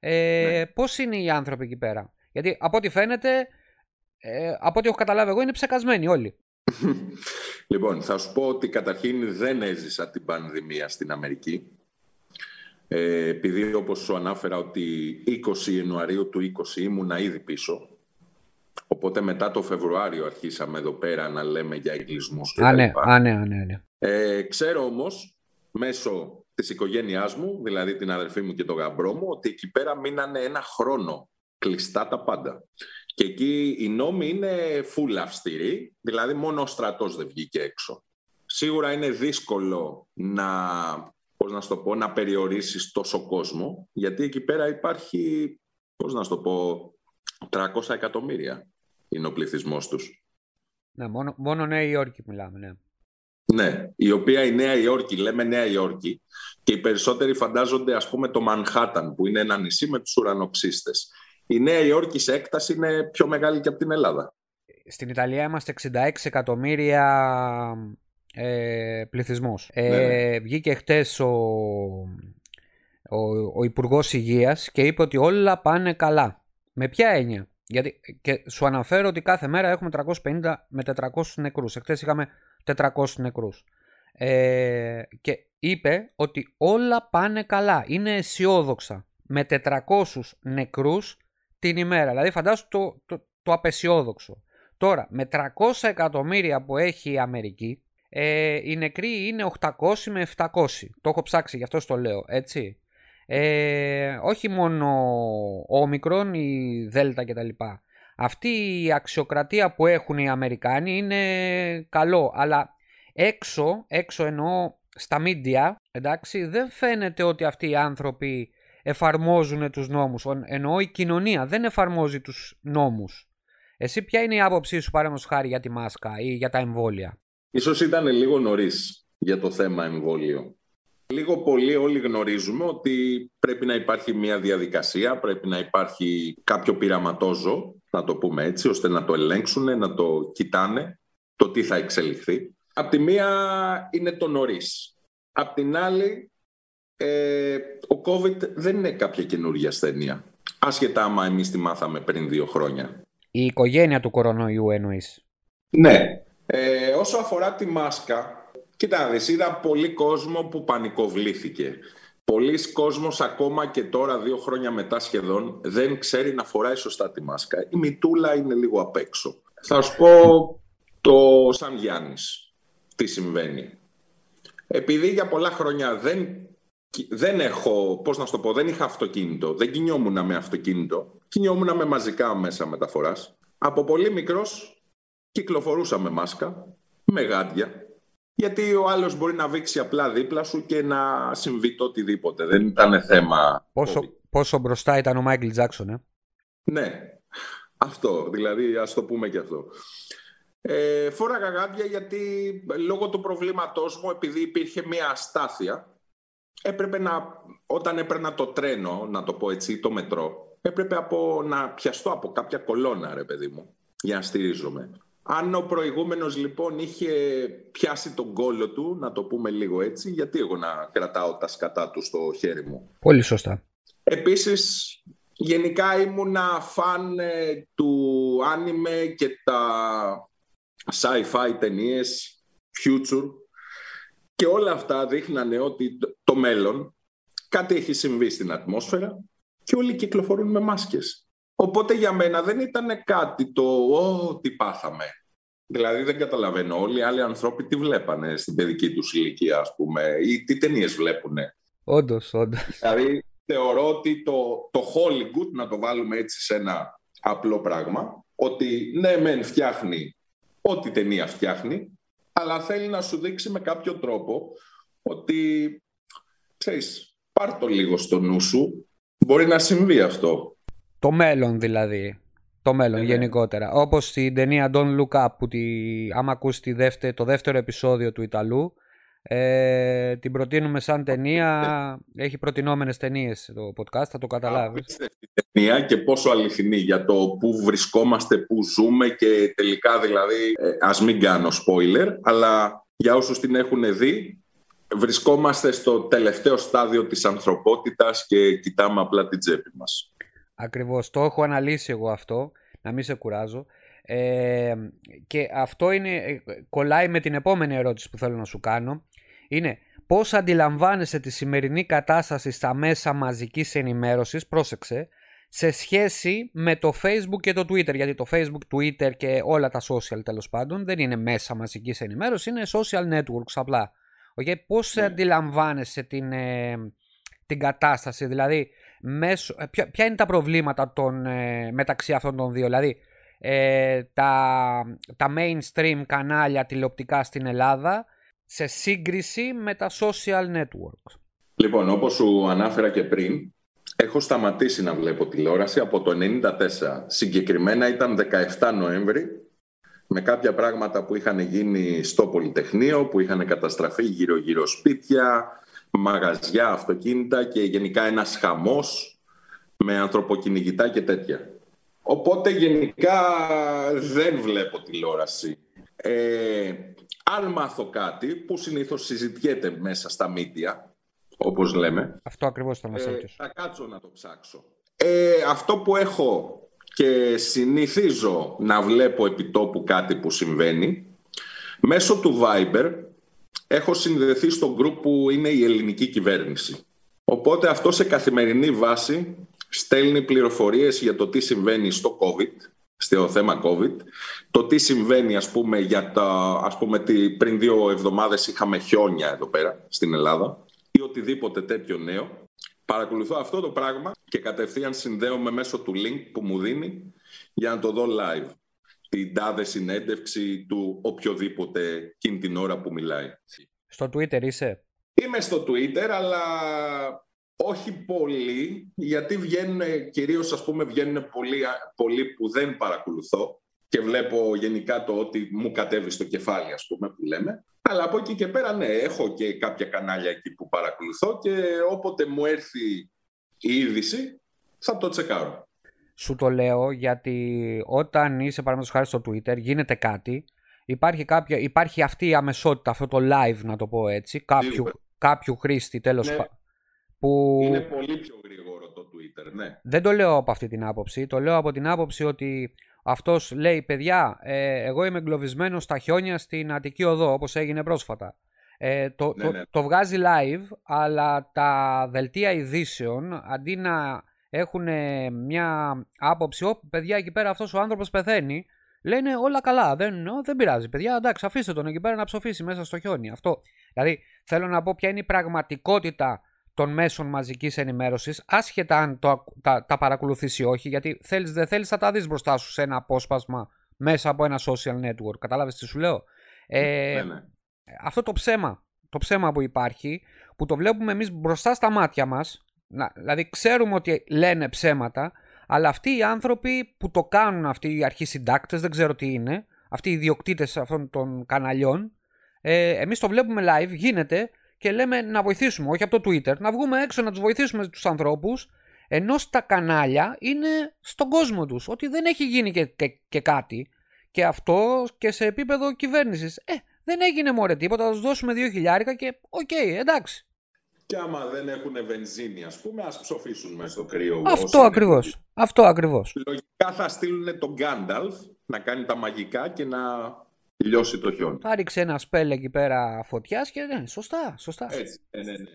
Ε, Πώς είναι οι άνθρωποι εκεί πέρα; Γιατί από ό,τι φαίνεται, ε, από ό,τι έχω καταλάβει εγώ, είναι ψεκασμένοι όλοι. Λοιπόν, θα σου πω ότι καταρχήν δεν έζησα την πανδημία στην Αμερική. Ε, επειδή όπως σου ανάφερα ότι 20 Ιανουαρίου του 20 ήμουνα ήδη πίσω. Οπότε μετά το Φεβρουάριο αρχίσαμε εδώ πέρα να λέμε για εγκλισμούς και Α, τα ναι, λοιπά. α, ναι, α, ναι, ναι. Ε, ξέρω όμως μέσω της οικογένειάς μου, δηλαδή την αδερφή μου και τον γαμπρό μου, ότι εκεί πέρα μείνανε ένα χρόνο κλειστά τα πάντα. Και εκεί οι νόμοι είναι full αυστηροί, δηλαδή μόνο ο στρατός δεν βγήκε έξω. Σίγουρα είναι δύσκολο να, πώς να σου το πω, να περιορίσεις τόσο κόσμο, γιατί εκεί πέρα υπάρχει, πώς να σου το πω, 300 εκατομμύρια είναι ο πληθυσμός τους. ναι μόνο, μόνο Νέα Υόρκη μιλάμε, ναι. Ναι, η οποία η Νέα Υόρκη, λέμε Νέα Υόρκη, και οι περισσότεροι φαντάζονται ας πούμε το Μανχάταν, που είναι ένα νησί με τους ουρανοξύστες. Η Νέα Υόρκη σε έκταση είναι πιο μεγάλη και από την Ελλάδα. Στην Ιταλία είμαστε 66 εκατομμύρια ε, πληθυσμός. Ε, Ναι. Βγήκε χτες ο, ο, ο Υπουργός Υγείας και είπε ότι όλα πάνε καλά. Με ποια έννοια; Γιατί και σου αναφέρω ότι κάθε μέρα έχουμε 350 με 400 νεκρούς. Εχθές είχαμε 400 νεκρούς. Ε, και είπε ότι όλα πάνε καλά. Είναι αισιόδοξα. Με 400 νεκρούς την ημέρα. Δηλαδή φαντάσου το, το, το απεσιόδοξο. Τώρα, με 300 εκατομμύρια που έχει η Αμερική, ε, οι νεκροί είναι 800 με 700. Το έχω ψάξει, γι' αυτό στο λέω, έτσι. Ε, όχι μόνο ο Όμικρον, η Δέλτα κτλ. Αυτή η αξιοκρατία που έχουν οι Αμερικάνοι είναι καλό, αλλά έξω, έξω εννοώ στα media, εντάξει, δεν φαίνεται ότι αυτοί οι άνθρωποι εφαρμόζουν τους νόμους. Ο- Εννοώ η κοινωνία δεν εφαρμόζει τους νόμους. Εσύ ποια είναι η άποψή σου παραδείγματος χάρη για τη μάσκα ή για τα εμβόλια; Ίσως ήταν λίγο νωρίς για το θέμα εμβόλιο. Λίγο πολύ όλοι γνωρίζουμε ότι πρέπει να υπάρχει μια διαδικασία, πρέπει να υπάρχει κάποιο πειραματόζω, να το πούμε έτσι, ώστε να το ελέγξουν, να το κοιτάνε, το τι θα εξελιχθεί. Απ' τη μία είναι το νωρίς. Απ' την άλλη, ε, ο COVID δεν είναι κάποια καινούργια ασθένεια. Άσχετα άμα εμείς τη μάθαμε πριν δύο χρόνια. Η οικογένεια του κορονοϊού εννοείς. Ναι. Ε, όσο αφορά τη μάσκα, κοίτα να δεις, είδα πολύ κόσμο που πανικοβλήθηκε. Πολλοί κόσμος ακόμα και τώρα, δύο χρόνια μετά σχεδόν, δεν ξέρει να φοράει σωστά τη μάσκα. Η μητούλα είναι λίγο απ' έξω. Θα σου πω το σαν Γιάννης, τι συμβαίνει. Επειδή για πολλά χρόνια δεν, δεν έχω, πώς να σου το πω, δεν είχα αυτοκίνητο, δεν κινιόμουν με αυτοκίνητο, κινιόμουν με μαζικά μέσα μεταφοράς. Από πολύ μικρός κυκλοφορούσα με μάσκα, με γάντια, γιατί ο άλλος μπορεί να βήξει απλά δίπλα σου και να συμβεί το οτιδήποτε. Δεν ήταν θέμα... Πόσο, COVID. πόσο μπροστά ήταν ο Μάικλ Τζάξον, ε; Ναι. Αυτό, δηλαδή ας το πούμε και αυτό. Ε, φόραγα γάντια γιατί λόγω του προβλήματός μου, επειδή υπήρχε μια αστάθεια, έπρεπε να, όταν έπαιρνα το τρένο, να το πω έτσι, ή το μετρό, έπρεπε από, να πιαστώ από κάποια κολόνα, ρε παιδί μου, για να στηρίζομαι. Αν ο προηγούμενος λοιπόν είχε πιάσει τον κόλο του, να το πούμε λίγο έτσι, γιατί εγώ να κρατάω τα σκατά του στο χέρι μου. Πολύ σωστά. Επίσης, γενικά ήμουνα φαν ε, του άνιμε και τα sci-fi ταινίες, future και όλα αυτά δείχνανε ότι το- το μέλλον κάτι έχει συμβεί στην ατμόσφαιρα και όλοι κυκλοφορούν με μάσκες. Οπότε για μένα δεν ήταν κάτι το «Ω, τι πάθαμε». Δηλαδή δεν καταλαβαίνω. Όλοι οι άλλοι ανθρώποι τι βλέπανε στην παιδική τους ηλικία, ας πούμε, ή τι ταινίες βλέπουνε. Όντως, όντως. Δηλαδή, θεωρώ ότι το, το Hollywood, να το βάλουμε έτσι σε ένα απλό πράγμα, ότι ναι, μεν φτιάχνει ό,τι ταινία φτιάχνει, αλλά θέλει να σου δείξει με κάποιο τρόπο ότι, ξέρεις, πάρ' το λίγο στο νου σου, μπορεί να συμβεί αυτό. Το μέλλον δηλαδή. Το μέλλον Ναι, ναι. γενικότερα. Όπως στην ταινία Don't Look Up, που τη, άμα ακούσεις τη δεύτερη, το δεύτερο επεισόδιο του Ιταλού, ε, την προτείνουμε σαν ταινία. Έχει προτινόμενες ταινίες το podcast, θα το καταλάβεις. Απίστευτη ταινία και πόσο αληθινή για το πού βρισκόμαστε, πού ζούμε και τελικά δηλαδή, ε, ας μην κάνω spoiler, αλλά για όσους την έχουν δει, βρισκόμαστε στο τελευταίο στάδιο της ανθρωπότητας και κοιτάμε απλά την τσέπη μας. Ακριβώς. Το έχω αναλύσει εγώ αυτό, να μην σε κουράζω. Ε, και αυτό είναι, ε, κολλάει με την επόμενη ερώτηση που θέλω να σου κάνω. Είναι πώς αντιλαμβάνεσαι τη σημερινή κατάσταση στα μέσα μαζικής ενημέρωσης, πρόσεξε, σε σχέση με το Facebook και το Twitter; Γιατί το Facebook, Twitter και όλα τα social τέλος πάντων δεν είναι μέσα μαζικής ενημέρωσης, είναι social networks απλά. Okay, πώς Ναι. αντιλαμβάνεσαι την, ε, την κατάσταση, δηλαδή μέσω, ε, ποια, ποια είναι τα προβλήματα των, ε, μεταξύ αυτών των δύο, δηλαδή ε, τα, τα mainstream κανάλια τηλεοπτικά στην Ελλάδα σε σύγκριση με τα social networks. Λοιπόν, όπως σου ανάφερα και πριν, έχω σταματήσει να βλέπω τηλεόραση από το 1994. Συγκεκριμένα ήταν 17 Νοέμβρη, με κάποια πράγματα που είχαν γίνει στο Πολυτεχνείο, που είχαν καταστραφεί γύρω-γύρω σπίτια, μαγαζιά, αυτοκίνητα και γενικά ένας χαμός με ανθρωποκυνηγητά και τέτοια. Οπότε γενικά δεν βλέπω τηλεόραση. Ε, αν μάθω κάτι που συνήθως συζητιέται μέσα στα μίντια, όπως λέμε, Αυτό ακριβώς θέλω να σε ε, ρωτήσω. θα κάτσω να το ψάξω. Ε, αυτό που έχω και συνηθίζω να βλέπω επιτόπου κάτι που συμβαίνει, μέσω του Viber έχω συνδεθεί στο group που είναι η ελληνική κυβέρνηση. Οπότε αυτό σε καθημερινή βάση στέλνει πληροφορίες για το τι συμβαίνει στο COVID, στο θέμα COVID, το τι συμβαίνει ας πούμε για τα, ας πούμε τι, πριν δύο εβδομάδες είχαμε χιόνια εδώ πέρα στην Ελλάδα ή οτιδήποτε τέτοιο νέο. Παρακολουθώ αυτό το πράγμα και κατευθείαν συνδέομαι μέσω του link που μου δίνει για να το δω live. Την τάδε συνέντευξη του οποιοδήποτε εκείνη την ώρα που μιλάει. Στο Twitter είσαι; Είμαι στο Twitter, αλλά όχι πολύ, γιατί βγαίνουν, κυρίως ας πούμε, βγαίνουν πολλοί, πολλοί που δεν παρακολουθώ και βλέπω γενικά το ότι μου κατέβει στο κεφάλι, ας πούμε, που λέμε. Αλλά από εκεί και πέρα, ναι, έχω και κάποια κανάλια εκεί που παρακολουθώ και όποτε μου έρθει η είδηση, θα το τσεκάρω. Σου το λέω γιατί όταν είσαι παραδείγματος χάρη στο Twitter γίνεται κάτι, υπάρχει, κάποια, υπάρχει αυτή η αμεσότητα, αυτό το live να το πω έτσι, κάποιου, Σίγουρα. κάποιου χρήστη τέλος Ναι. πάντων. Που Είναι πολύ πιο γρήγορο το Twitter, ναι. δεν το λέω από αυτή την άποψη, το λέω από την άποψη ότι αυτός λέει παιδιά, ε, εγώ είμαι εγκλωβισμένος στα χιόνια στην Αττική Οδό όπως έγινε πρόσφατα. Ε, το, Ναι, το, ναι. το βγάζει live, αλλά τα δελτία ειδήσεων αντί να έχουν μια άποψη, «Ω, παιδιά εκεί πέρα αυτός ο άνθρωπος πεθαίνει, λένε όλα καλά, δεν, «Ω, δεν πειράζει παιδιά, εντάξει αφήστε τον εκεί πέρα να ψοφήσει μέσα στο χιόνι. Αυτό. Δηλαδή θέλω να πω ποια είναι η πραγματικότητα των μέσων μαζικής ενημέρωσης, άσχετα αν το, ακου- τα, τα παρακολουθήσει ή όχι, γιατί θέλεις δεν θέλεις θα τα δεις μπροστά σου σε ένα απόσπασμα μέσα από ένα social network. Κατάλαβες τι σου λέω; Ε, ναι, ναι. αυτό το ψέμα, το ψέμα που υπάρχει, που το βλέπουμε εμείς μπροστά στα μάτια μας, να, δηλαδή ξέρουμε ότι λένε ψέματα, Αλλά αυτοί οι άνθρωποι που το κάνουν, αυτοί οι αρχισυντάκτες, δεν ξέρω τι είναι, αυτοί οι ιδιοκτήτες αυτών των καναλιών, ε, εμείς το βλέπουμε live, γίνεται και λέμε να βοηθήσουμε, όχι από το Twitter, να βγούμε έξω να τους βοηθήσουμε τους ανθρώπους, ενώ στα κανάλια είναι στον κόσμο τους, ότι δεν έχει γίνει και, και, και κάτι. Και αυτό και σε επίπεδο κυβέρνησης. Ε, δεν έγινε μωρέ τίποτα, θα τους δώσουμε δύο χιλιάρικα και οκ, εντάξει. Και άμα δεν έχουν βενζίνη, ας πούμε, ας ψοφήσουν μέσα στο κρύο. Αυτό όσοι είναι ακριβώς. εκεί. Αυτό ακριβώς. Λογικά θα στείλουν τον Γκάνταλφ να κάνει τα μαγικά και να λιώσει το χιόνι. Θα ρίξει ένα spell εκεί πέρα φωτιάς και ναι, σωστά, σωστά. Έτσι, ναι, ναι, ναι.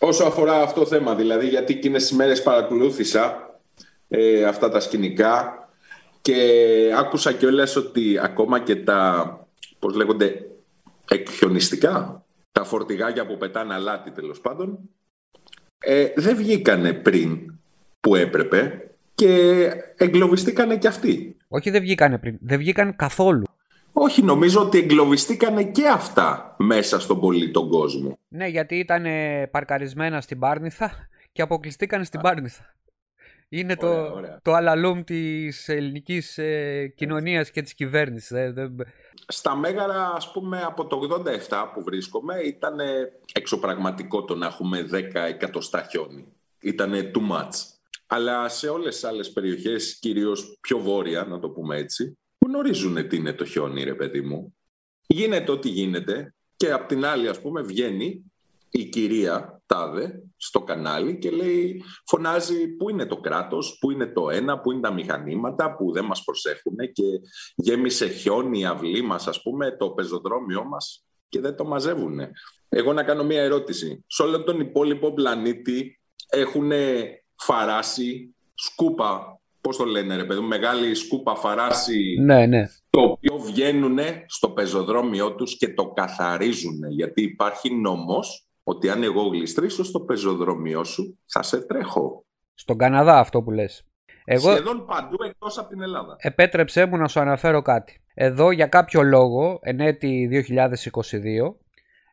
Όσο αφορά αυτό το θέμα, δηλαδή, γιατί εκείνες τις μέρες παρακολούθησα ε, αυτά τα σκηνικά και άκουσα κιόλας ότι ακόμα και τα, πώς λέγονται, εκχιονιστικά, τα φορτηγάκια που πετάνε αλάτι τέλος πάντων, ε, δεν βγήκανε πριν που έπρεπε και εγκλωβιστήκανε κι αυτοί. Όχι δεν βγήκανε πριν, δεν βγήκαν καθόλου. Όχι, νομίζω ότι εγκλωβιστήκανε και αυτά μέσα στον πολύ τον κόσμο. Ναι, γιατί ήταν παρκαρισμένα στην Πάρνηθα και αποκλειστήκαν στην Πάρνηθα. Είναι το, Ωραία, ωραία. το αλαλούμ της ελληνικής ε, κοινωνίας και της κυβέρνησης. ε, δεν- Στα Μέγαρα, ας πούμε, από το 87 που βρίσκομαι, ήταν εξωπραγματικό το να έχουμε 10 εκατοστά χιόνι. Ήταν too much. Αλλά σε όλες τις άλλες περιοχές, κυρίως πιο βόρεια, να το πούμε έτσι, γνωρίζουν τι είναι το χιόνι, ρε παιδί μου. Γίνεται ό,τι γίνεται και απ' την άλλη, ας πούμε, βγαίνει η κυρία Τάδε στο κανάλι και λέει, φωνάζει πού είναι το κράτος, πού είναι το ένα, πού είναι τα μηχανήματα που δεν μας προσέχουν και γέμισε χιόνι η αυλή μας, ας πούμε, το πεζοδρόμιό μας και δεν το μαζεύουν. Εγώ να κάνω μία ερώτηση. Σε όλο τον υπόλοιπο πλανήτη έχουν φαράσει σκούπα, πώς το λένε ρε παιδί μου, μεγάλη σκούπα φαράσει Ναι, ναι. το οποίο βγαίνουν στο πεζοδρόμιό τους και το καθαρίζουν. Γιατί υπάρχει νόμος ότι αν εγώ γλιστρήσω στο πεζοδρόμιό σου, θα σε τρέχω. Στον Καναδά αυτό που λες. Εγώ Σχεδόν παντού εκτός από την Ελλάδα. επέτρεψέ μου να σου αναφέρω κάτι. Εδώ για κάποιο λόγο, εν έτη 2022,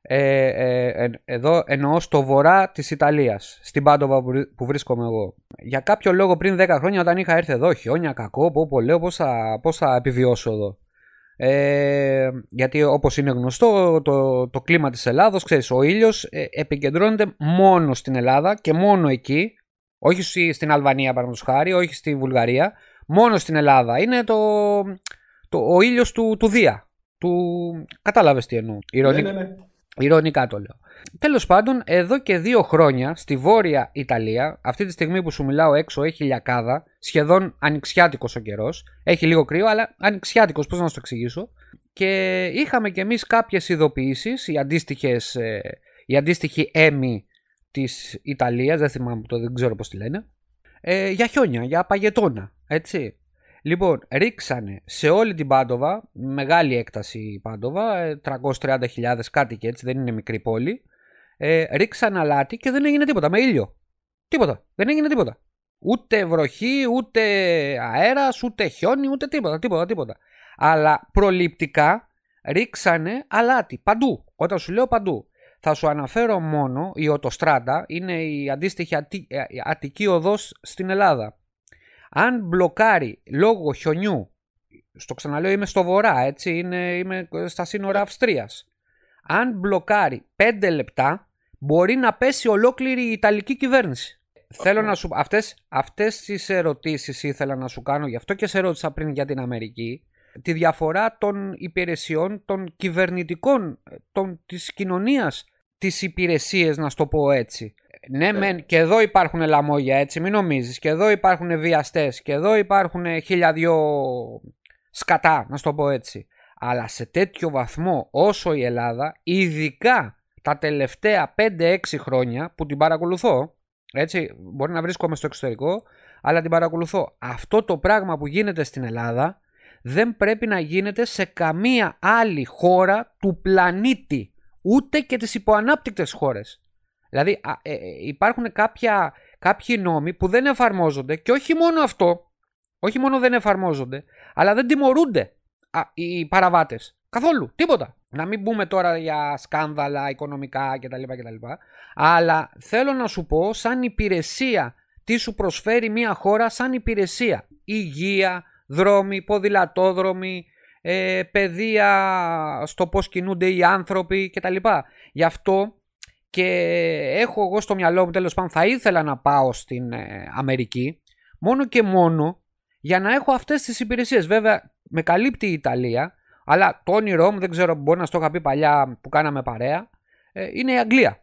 ε, ε, ε, εδώ εννοώ στο βορρά της Ιταλίας, στην Πάντοβα που βρι- που βρίσκομαι εγώ. Για κάποιο λόγο πριν 10 χρόνια όταν είχα έρθει εδώ, χιόνια κακό, πω, πω, λέω πώς θα, πώς θα επιβιώσω εδώ. Ε, γιατί όπως είναι γνωστό το, το κλίμα της Ελλάδος, ξέρεις, ο ήλιος ε, επικεντρώνεται μόνο στην Ελλάδα και μόνο εκεί, όχι στη- στην Αλβανία παραδείγματος χάρη, όχι στη Βουλγαρία, μόνο στην Ελλάδα. Είναι το, το, ο ήλιος του, του Δία. Του... Κατάλαβες τι εννοώ. Ηρωνικά, Ναι, ναι, ναι. Ηρωνικά το λέω. Τέλος πάντων, εδώ και δύο χρόνια στη βόρεια Ιταλία, αυτή τη στιγμή που σου μιλάω έξω έχει λιακάδα, σχεδόν ανοιξιάτικος ο καιρός. Έχει λίγο κρύο, αλλά ανοιξιάτικος, πώς να σου το εξηγήσω. Και είχαμε κι εμείς κάποιες ειδοποιήσεις, οι, αντίστοιχες, ε, οι αντίστοιχοι έμοι της Ιταλίας, δεν θυμάμαι το, δεν ξέρω πώς τη λένε, ε, για χιόνια, για παγετώνα. Έτσι. Λοιπόν, ρίξανε σε όλη την Πάντοβα, μεγάλη έκταση η Πάντοβα, ε, 330.000 κάτι και έτσι, δεν είναι μικρή πόλη. Ε, ρίξαν αλάτι και δεν έγινε τίποτα, με ήλιο. Τίποτα, δεν έγινε τίποτα. Ούτε βροχή, ούτε αέρας, ούτε χιόνι, ούτε τίποτα, τίποτα, τίποτα. Αλλά προληπτικά ρίξανε αλάτι, παντού. Όταν σου λέω παντού. Θα σου αναφέρω μόνο η Οτοστράτα, είναι η αντίστοιχη Αττική, ε, Αττική οδός στην Ελλάδα αν μπλοκάρει λόγω χιονιού, στο ξαναλέω είμαι στο βορρά, έτσι, είναι, είμαι στα σύνορα Αυστρίας. Αν μπλοκάρει 5 λεπτά, μπορεί να πέσει ολόκληρη η Ιταλική κυβέρνηση. Θέλω να σου αυτές, αυτές τις ερωτήσεις ήθελα να σου κάνω, γι' αυτό και σε ρώτησα πριν για την Αμερική, τη διαφορά των υπηρεσιών των κυβερνητικών, των, της κοινωνίας, τις υπηρεσίες να στο πω έτσι. Ναι, μεν, και εδώ υπάρχουν λαμόγια, έτσι, μην νομίζεις. Και εδώ υπάρχουν βιαστές. Και εδώ υπάρχουν χίλια δυο σκατά, να σου το πω έτσι. Αλλά σε τέτοιο βαθμό όσο η Ελλάδα, ειδικά τα τελευταία 5-6 χρόνια που την παρακολουθώ, έτσι, μπορεί να βρίσκομαι στο εξωτερικό, αλλά την παρακολουθώ. Αυτό το πράγμα που γίνεται στην Ελλάδα δεν πρέπει να γίνεται σε καμία άλλη χώρα του πλανήτη. Ούτε και τις υποανάπτυκτες χώρες. Δηλαδή α, ε, ε, υπάρχουν κάποια, κάποιοι νόμοι που δεν εφαρμόζονται και όχι μόνο αυτό, όχι μόνο δεν εφαρμόζονται, αλλά δεν τιμωρούνται α, οι παραβάτες. Καθόλου, τίποτα. Να μην πούμε τώρα για σκάνδαλα οικονομικά κτλ. κτλ. Αλλά θέλω να σου πω σαν υπηρεσία τι σου προσφέρει μια χώρα σαν υπηρεσία. Υγεία, δρόμοι, ποδηλατόδρομοι, ε, παιδεία στο πώς κινούνται οι άνθρωποι κτλ. Γι' αυτό και έχω εγώ στο μυαλό μου τέλος πάντων θα ήθελα να πάω στην ε, Αμερική μόνο και μόνο για να έχω αυτές τις υπηρεσίες. Βέβαια με καλύπτει η Ιταλία αλλά το όνειρό μου δεν ξέρω μπορεί να στο είχα πει παλιά που κάναμε παρέα ε, είναι η Αγγλία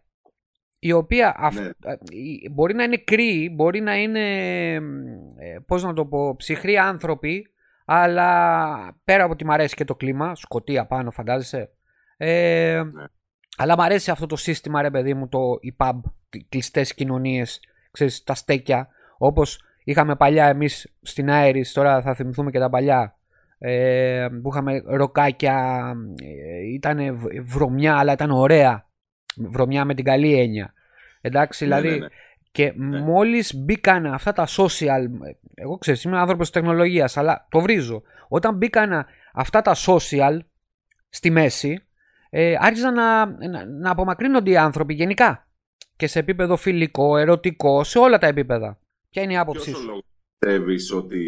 η οποία αυ- Ναι. ε, η- μπορεί να είναι κρύοι, μπορεί να είναι ε, πώς να το πω, ψυχροί άνθρωποι αλλά πέρα από ότι μ' αρέσει και το κλίμα, σκοτία πάνω φαντάζεσαι ε, Ναι. Αλλά μ' αρέσει αυτό το σύστημα ρε παιδί μου το οι pub, οι κλειστές κοινωνίες ξέρεις, τα στέκια όπως είχαμε παλιά εμείς στην Άερης τώρα θα θυμηθούμε και τα παλιά ε, που είχαμε ροκάκια ε, ήταν βρωμιά αλλά ήταν ωραία βρωμιά με την καλή έννοια εντάξει Ναι, δηλαδή ναι, ναι. και μόλις μπήκαν αυτά τα social, εγώ ξέρεις είμαι άνθρωπος της τεχνολογίας αλλά το βρίζω. Όταν μπήκαν αυτά τα social στη μέση ε, άρχισαν να, να, να απομακρύνονται οι άνθρωποι γενικά. Και σε επίπεδο φιλικό, ερωτικό, σε όλα τα επίπεδα. Ποια είναι η άποψή Ποιος ο σου. λόγος πιστεύεις ότι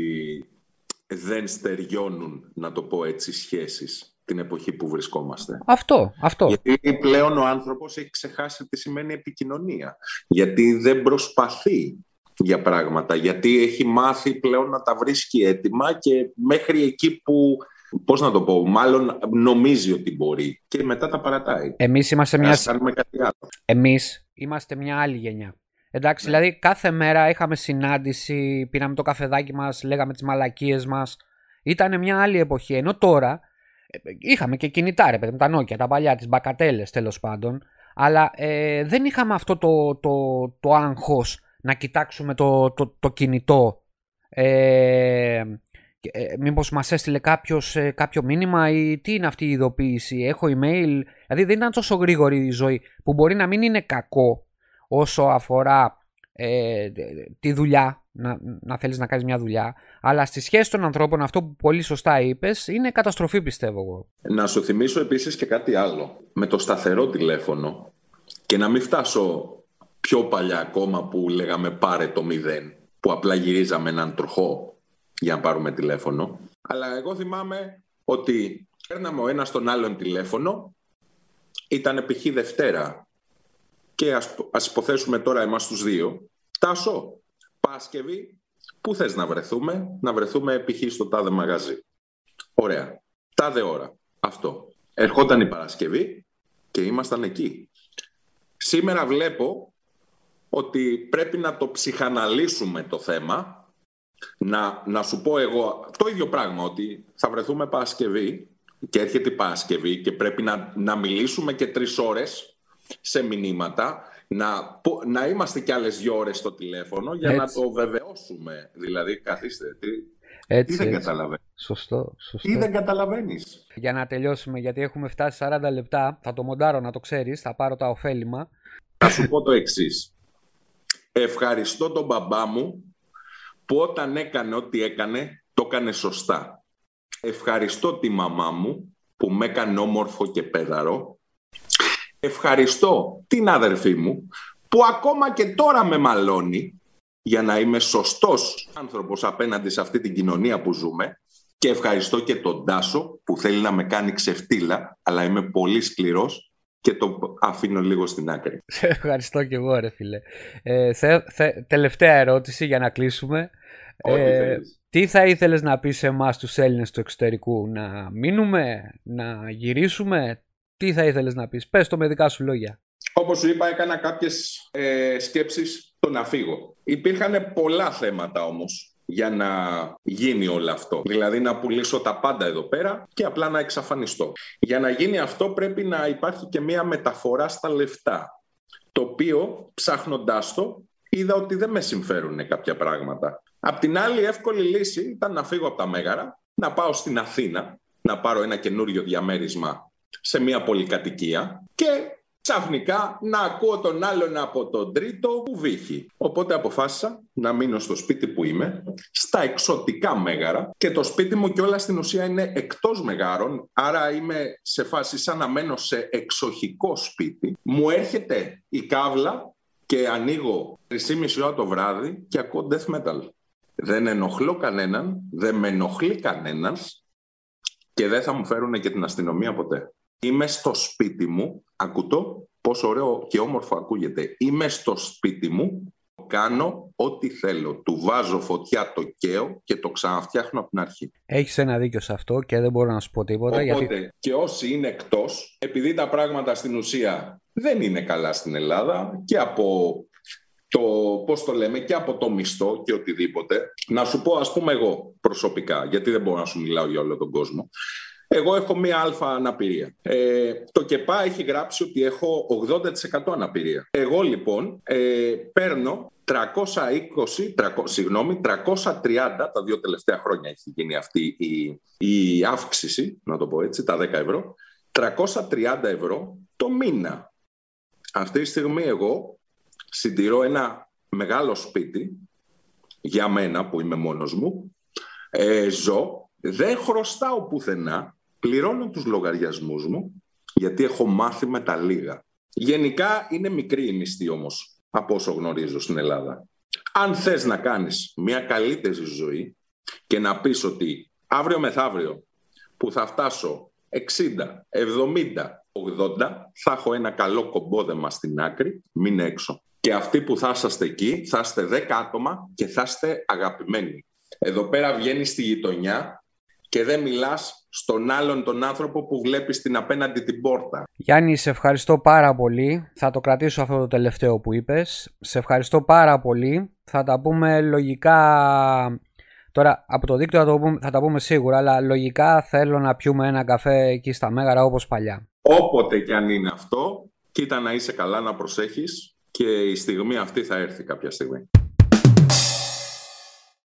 δεν στεριώνουν, να το πω έτσι, σχέσεις την εποχή που βρισκόμαστε; Αυτό, αυτό. Γιατί πλέον ο άνθρωπος έχει ξεχάσει τι σημαίνει επικοινωνία. Γιατί δεν προσπαθεί για πράγματα. Γιατί έχει μάθει πλέον να τα βρίσκει έτοιμα και μέχρι εκεί που, πώς να το πω, μάλλον νομίζει ότι μπορεί. Και μετά τα παρατάει. Εμείς είμαστε μια, Ας κάνουμε κάτι άλλο. εμείς είμαστε μια άλλη γενιά. Εντάξει, Ναι. δηλαδή κάθε μέρα είχαμε συνάντηση, πήραμε το καφεδάκι μας, λέγαμε τις μαλακίες μας. Ήταν μια άλλη εποχή. Ενώ τώρα ε, είχαμε και κινητά, ρε παιδί μου, τα Nokia, τα παλιά, τις μπακατέλες τέλος πάντων. Αλλά ε, δεν είχαμε αυτό το, το, το άγχος να κοιτάξουμε το, το, το κινητό. Ε, και, ε, μήπως μας έστειλε κάποιος ε, κάποιο μήνυμα ή τι είναι αυτή η ειδοποίηση, έχω email. Δηλαδή δεν ήταν τόσο γρήγορη η ζωή που μπορεί να μην είναι κακό όσο αφορά ε, τη δουλειά, να, να θέλεις να κάνεις μια δουλειά, αλλά στη σχέση των ανθρώπων, αυτό που πολύ σωστά είπες, είναι καταστροφή πιστεύω εγώ. Να σου θυμίσω επίσης και κάτι άλλο. Με το σταθερό τηλέφωνο και να μην φτάσω πιο παλιά ακόμα που λέγαμε πάρε το μηδέν, που απλά γυρίζαμε έναν τροχό για να πάρουμε τηλέφωνο. Αλλά εγώ θυμάμαι ότι παίρναμε ο ένας τον άλλον τηλέφωνο, ήταν π.χ. Δευτέρα και ας, ας υποθέσουμε τώρα εμάς τους δύο. Τάσο, Πάσκευη, πού θες να βρεθούμε, να βρεθούμε π.χ. στο τάδε μαγαζί. Ωραία. Τάδε ώρα. Αυτό. Ερχόταν η Παρασκευή και ήμασταν εκεί. Σήμερα βλέπω ότι πρέπει να το ψυχαναλύσουμε το θέμα, να, να σου πω εγώ το ίδιο πράγμα, ότι θα βρεθούμε Παρασκευή και έρχεται η Παρασκευή και πρέπει να, να μιλήσουμε και τρεις ώρες σε μηνύματα, να, πω- να είμαστε κι άλλες δύο ώρες στο τηλέφωνο για να Έτσι. το βεβαιώσουμε. Δηλαδή, καθίστε, τι, τι Έτσι, δεν έτσι. καταλαβαίνεις. Σωστό, σωστό. Τι δεν καταλαβαίνεις. Για να τελειώσουμε, γιατί έχουμε φτάσει 40 λεπτά, θα το μοντάρω να το ξέρεις, θα πάρω τα ωφέλιμα. Θα σου πω το εξής. Ευχαριστώ τον μπαμπά μου που όταν έκανε ό,τι έκανε, το έκανε σωστά. Ευχαριστώ τη μαμά μου που με έκανε όμορφο και πέδαρο. Ευχαριστώ την αδερφή μου που ακόμα και τώρα με μαλώνει για να είμαι σωστός άνθρωπος απέναντι σε αυτή την κοινωνία που ζούμε. Και ευχαριστώ και τον Τάσο που θέλει να με κάνει ξεφτύλα, αλλά είμαι πολύ σκληρός και το αφήνω λίγο στην άκρη. Σε ευχαριστώ και εγώ ρε φίλε. Ε, θε- θε- τελευταία ερώτηση για να κλείσουμε. Ό,τι Ε, θέλεις. τι θα ήθελες να πεις σε εμάς τους Έλληνες του εξωτερικού, να μείνουμε, να γυρίσουμε, τι θα ήθελες να πεις, πες το με δικά σου λόγια. Όπως σου είπα, έκανα κάποιες ε, σκέψεις το να φύγω. Υπήρχαν πολλά θέματα όμως για να γίνει όλο αυτό. Δηλαδή να πουλήσω τα πάντα εδώ πέρα και απλά να εξαφανιστώ. Για να γίνει αυτό πρέπει να υπάρχει και μία μεταφορά στα λεφτά. Το οποίο ψάχνοντάς το είδα ότι δεν με συμφέρουν κάποια πράγματα. Απ' την άλλη η εύκολη λύση ήταν να φύγω από τα Μέγαρα, να πάω στην Αθήνα, να πάρω ένα καινούριο διαμέρισμα σε μια πολυκατοικία και ξαφνικά να ακούω τον άλλον από τον τρίτο που βύχει. Οπότε αποφάσισα να μείνω στο σπίτι που είμαι, στα εξωτικά μέγαρα και το σπίτι μου κιόλα στην ουσία είναι εκτός μεγάρων, άρα είμαι σε φάση σαν να μένω σε εξοχικό σπίτι. Μου έρχεται η κάβλα και ανοίγω 3,5 ώρα το βράδυ και ακούω death metal. Δεν ενοχλώ κανέναν, δεν με ενοχλεί κανένας και δεν θα μου φέρουν και την αστυνομία ποτέ. Είμαι στο σπίτι μου, ακούτω πόσο ωραίο και όμορφο ακούγεται. Είμαι στο σπίτι μου, κάνω ό,τι θέλω. Του βάζω φωτιά, το καίω και το ξαναφτιάχνω από την αρχή. Έχεις ένα δίκιο σε αυτό και δεν μπορώ να σου πω τίποτα. Οπότε γιατί... και όσοι είναι εκτός, επειδή τα πράγματα στην ουσία δεν είναι καλά στην Ελλάδα και από το, πώς το λέμε, και από το μισθό και οτιδήποτε. Να σου πω, ας πούμε εγώ προσωπικά, γιατί δεν μπορώ να σου μιλάω για όλο τον κόσμο. Εγώ έχω μία αλφα αναπηρία. Ε, το ΚΕΠΑ έχει γράψει ότι έχω 80% αναπηρία. Εγώ λοιπόν ε, παίρνω 320, 300, συγγνώμη, 330, τα δύο τελευταία χρόνια έχει γίνει αυτή η, η αύξηση, να το πω έτσι, τα 10 ευρώ, 330 ευρώ το μήνα. Αυτή τη στιγμή εγώ συντηρώ ένα μεγάλο σπίτι για μένα που είμαι μόνος μου, ε, ζω, δεν χρωστάω πουθενά, πληρώνω τους λογαριασμούς μου, γιατί έχω μάθει με τα λίγα. Γενικά είναι μικρή η μισθή όμως, από όσο γνωρίζω στην Ελλάδα. Αν θες να κάνεις μια καλύτερη ζωή και να πεις ότι αύριο μεθαύριο που θα φτάσω 60, 70, 80, θα έχω ένα καλό κομπόδεμα στην άκρη, μην έξω. Και αυτοί που θα είσαστε εκεί, θα είστε 10 άτομα και θα είστε αγαπημένοι. Εδώ πέρα βγαίνεις στη γειτονιά και δεν μιλάς στον άλλον τον άνθρωπο που βλέπεις στην απέναντι την πόρτα. Γιάννη, σε ευχαριστώ πάρα πολύ. Θα το κρατήσω αυτό το τελευταίο που είπες. Σε ευχαριστώ πάρα πολύ. Θα τα πούμε λογικά... Τώρα από το δίκτυο θα, το πούμε, θα τα πούμε σίγουρα, αλλά λογικά θέλω να πιούμε ένα καφέ εκεί στα Μέγαρα όπως παλιά. Όποτε και αν είναι αυτό, κοίτα να είσαι καλά, να προσέχεις και η στιγμή αυτή θα έρθει κάποια στιγμή.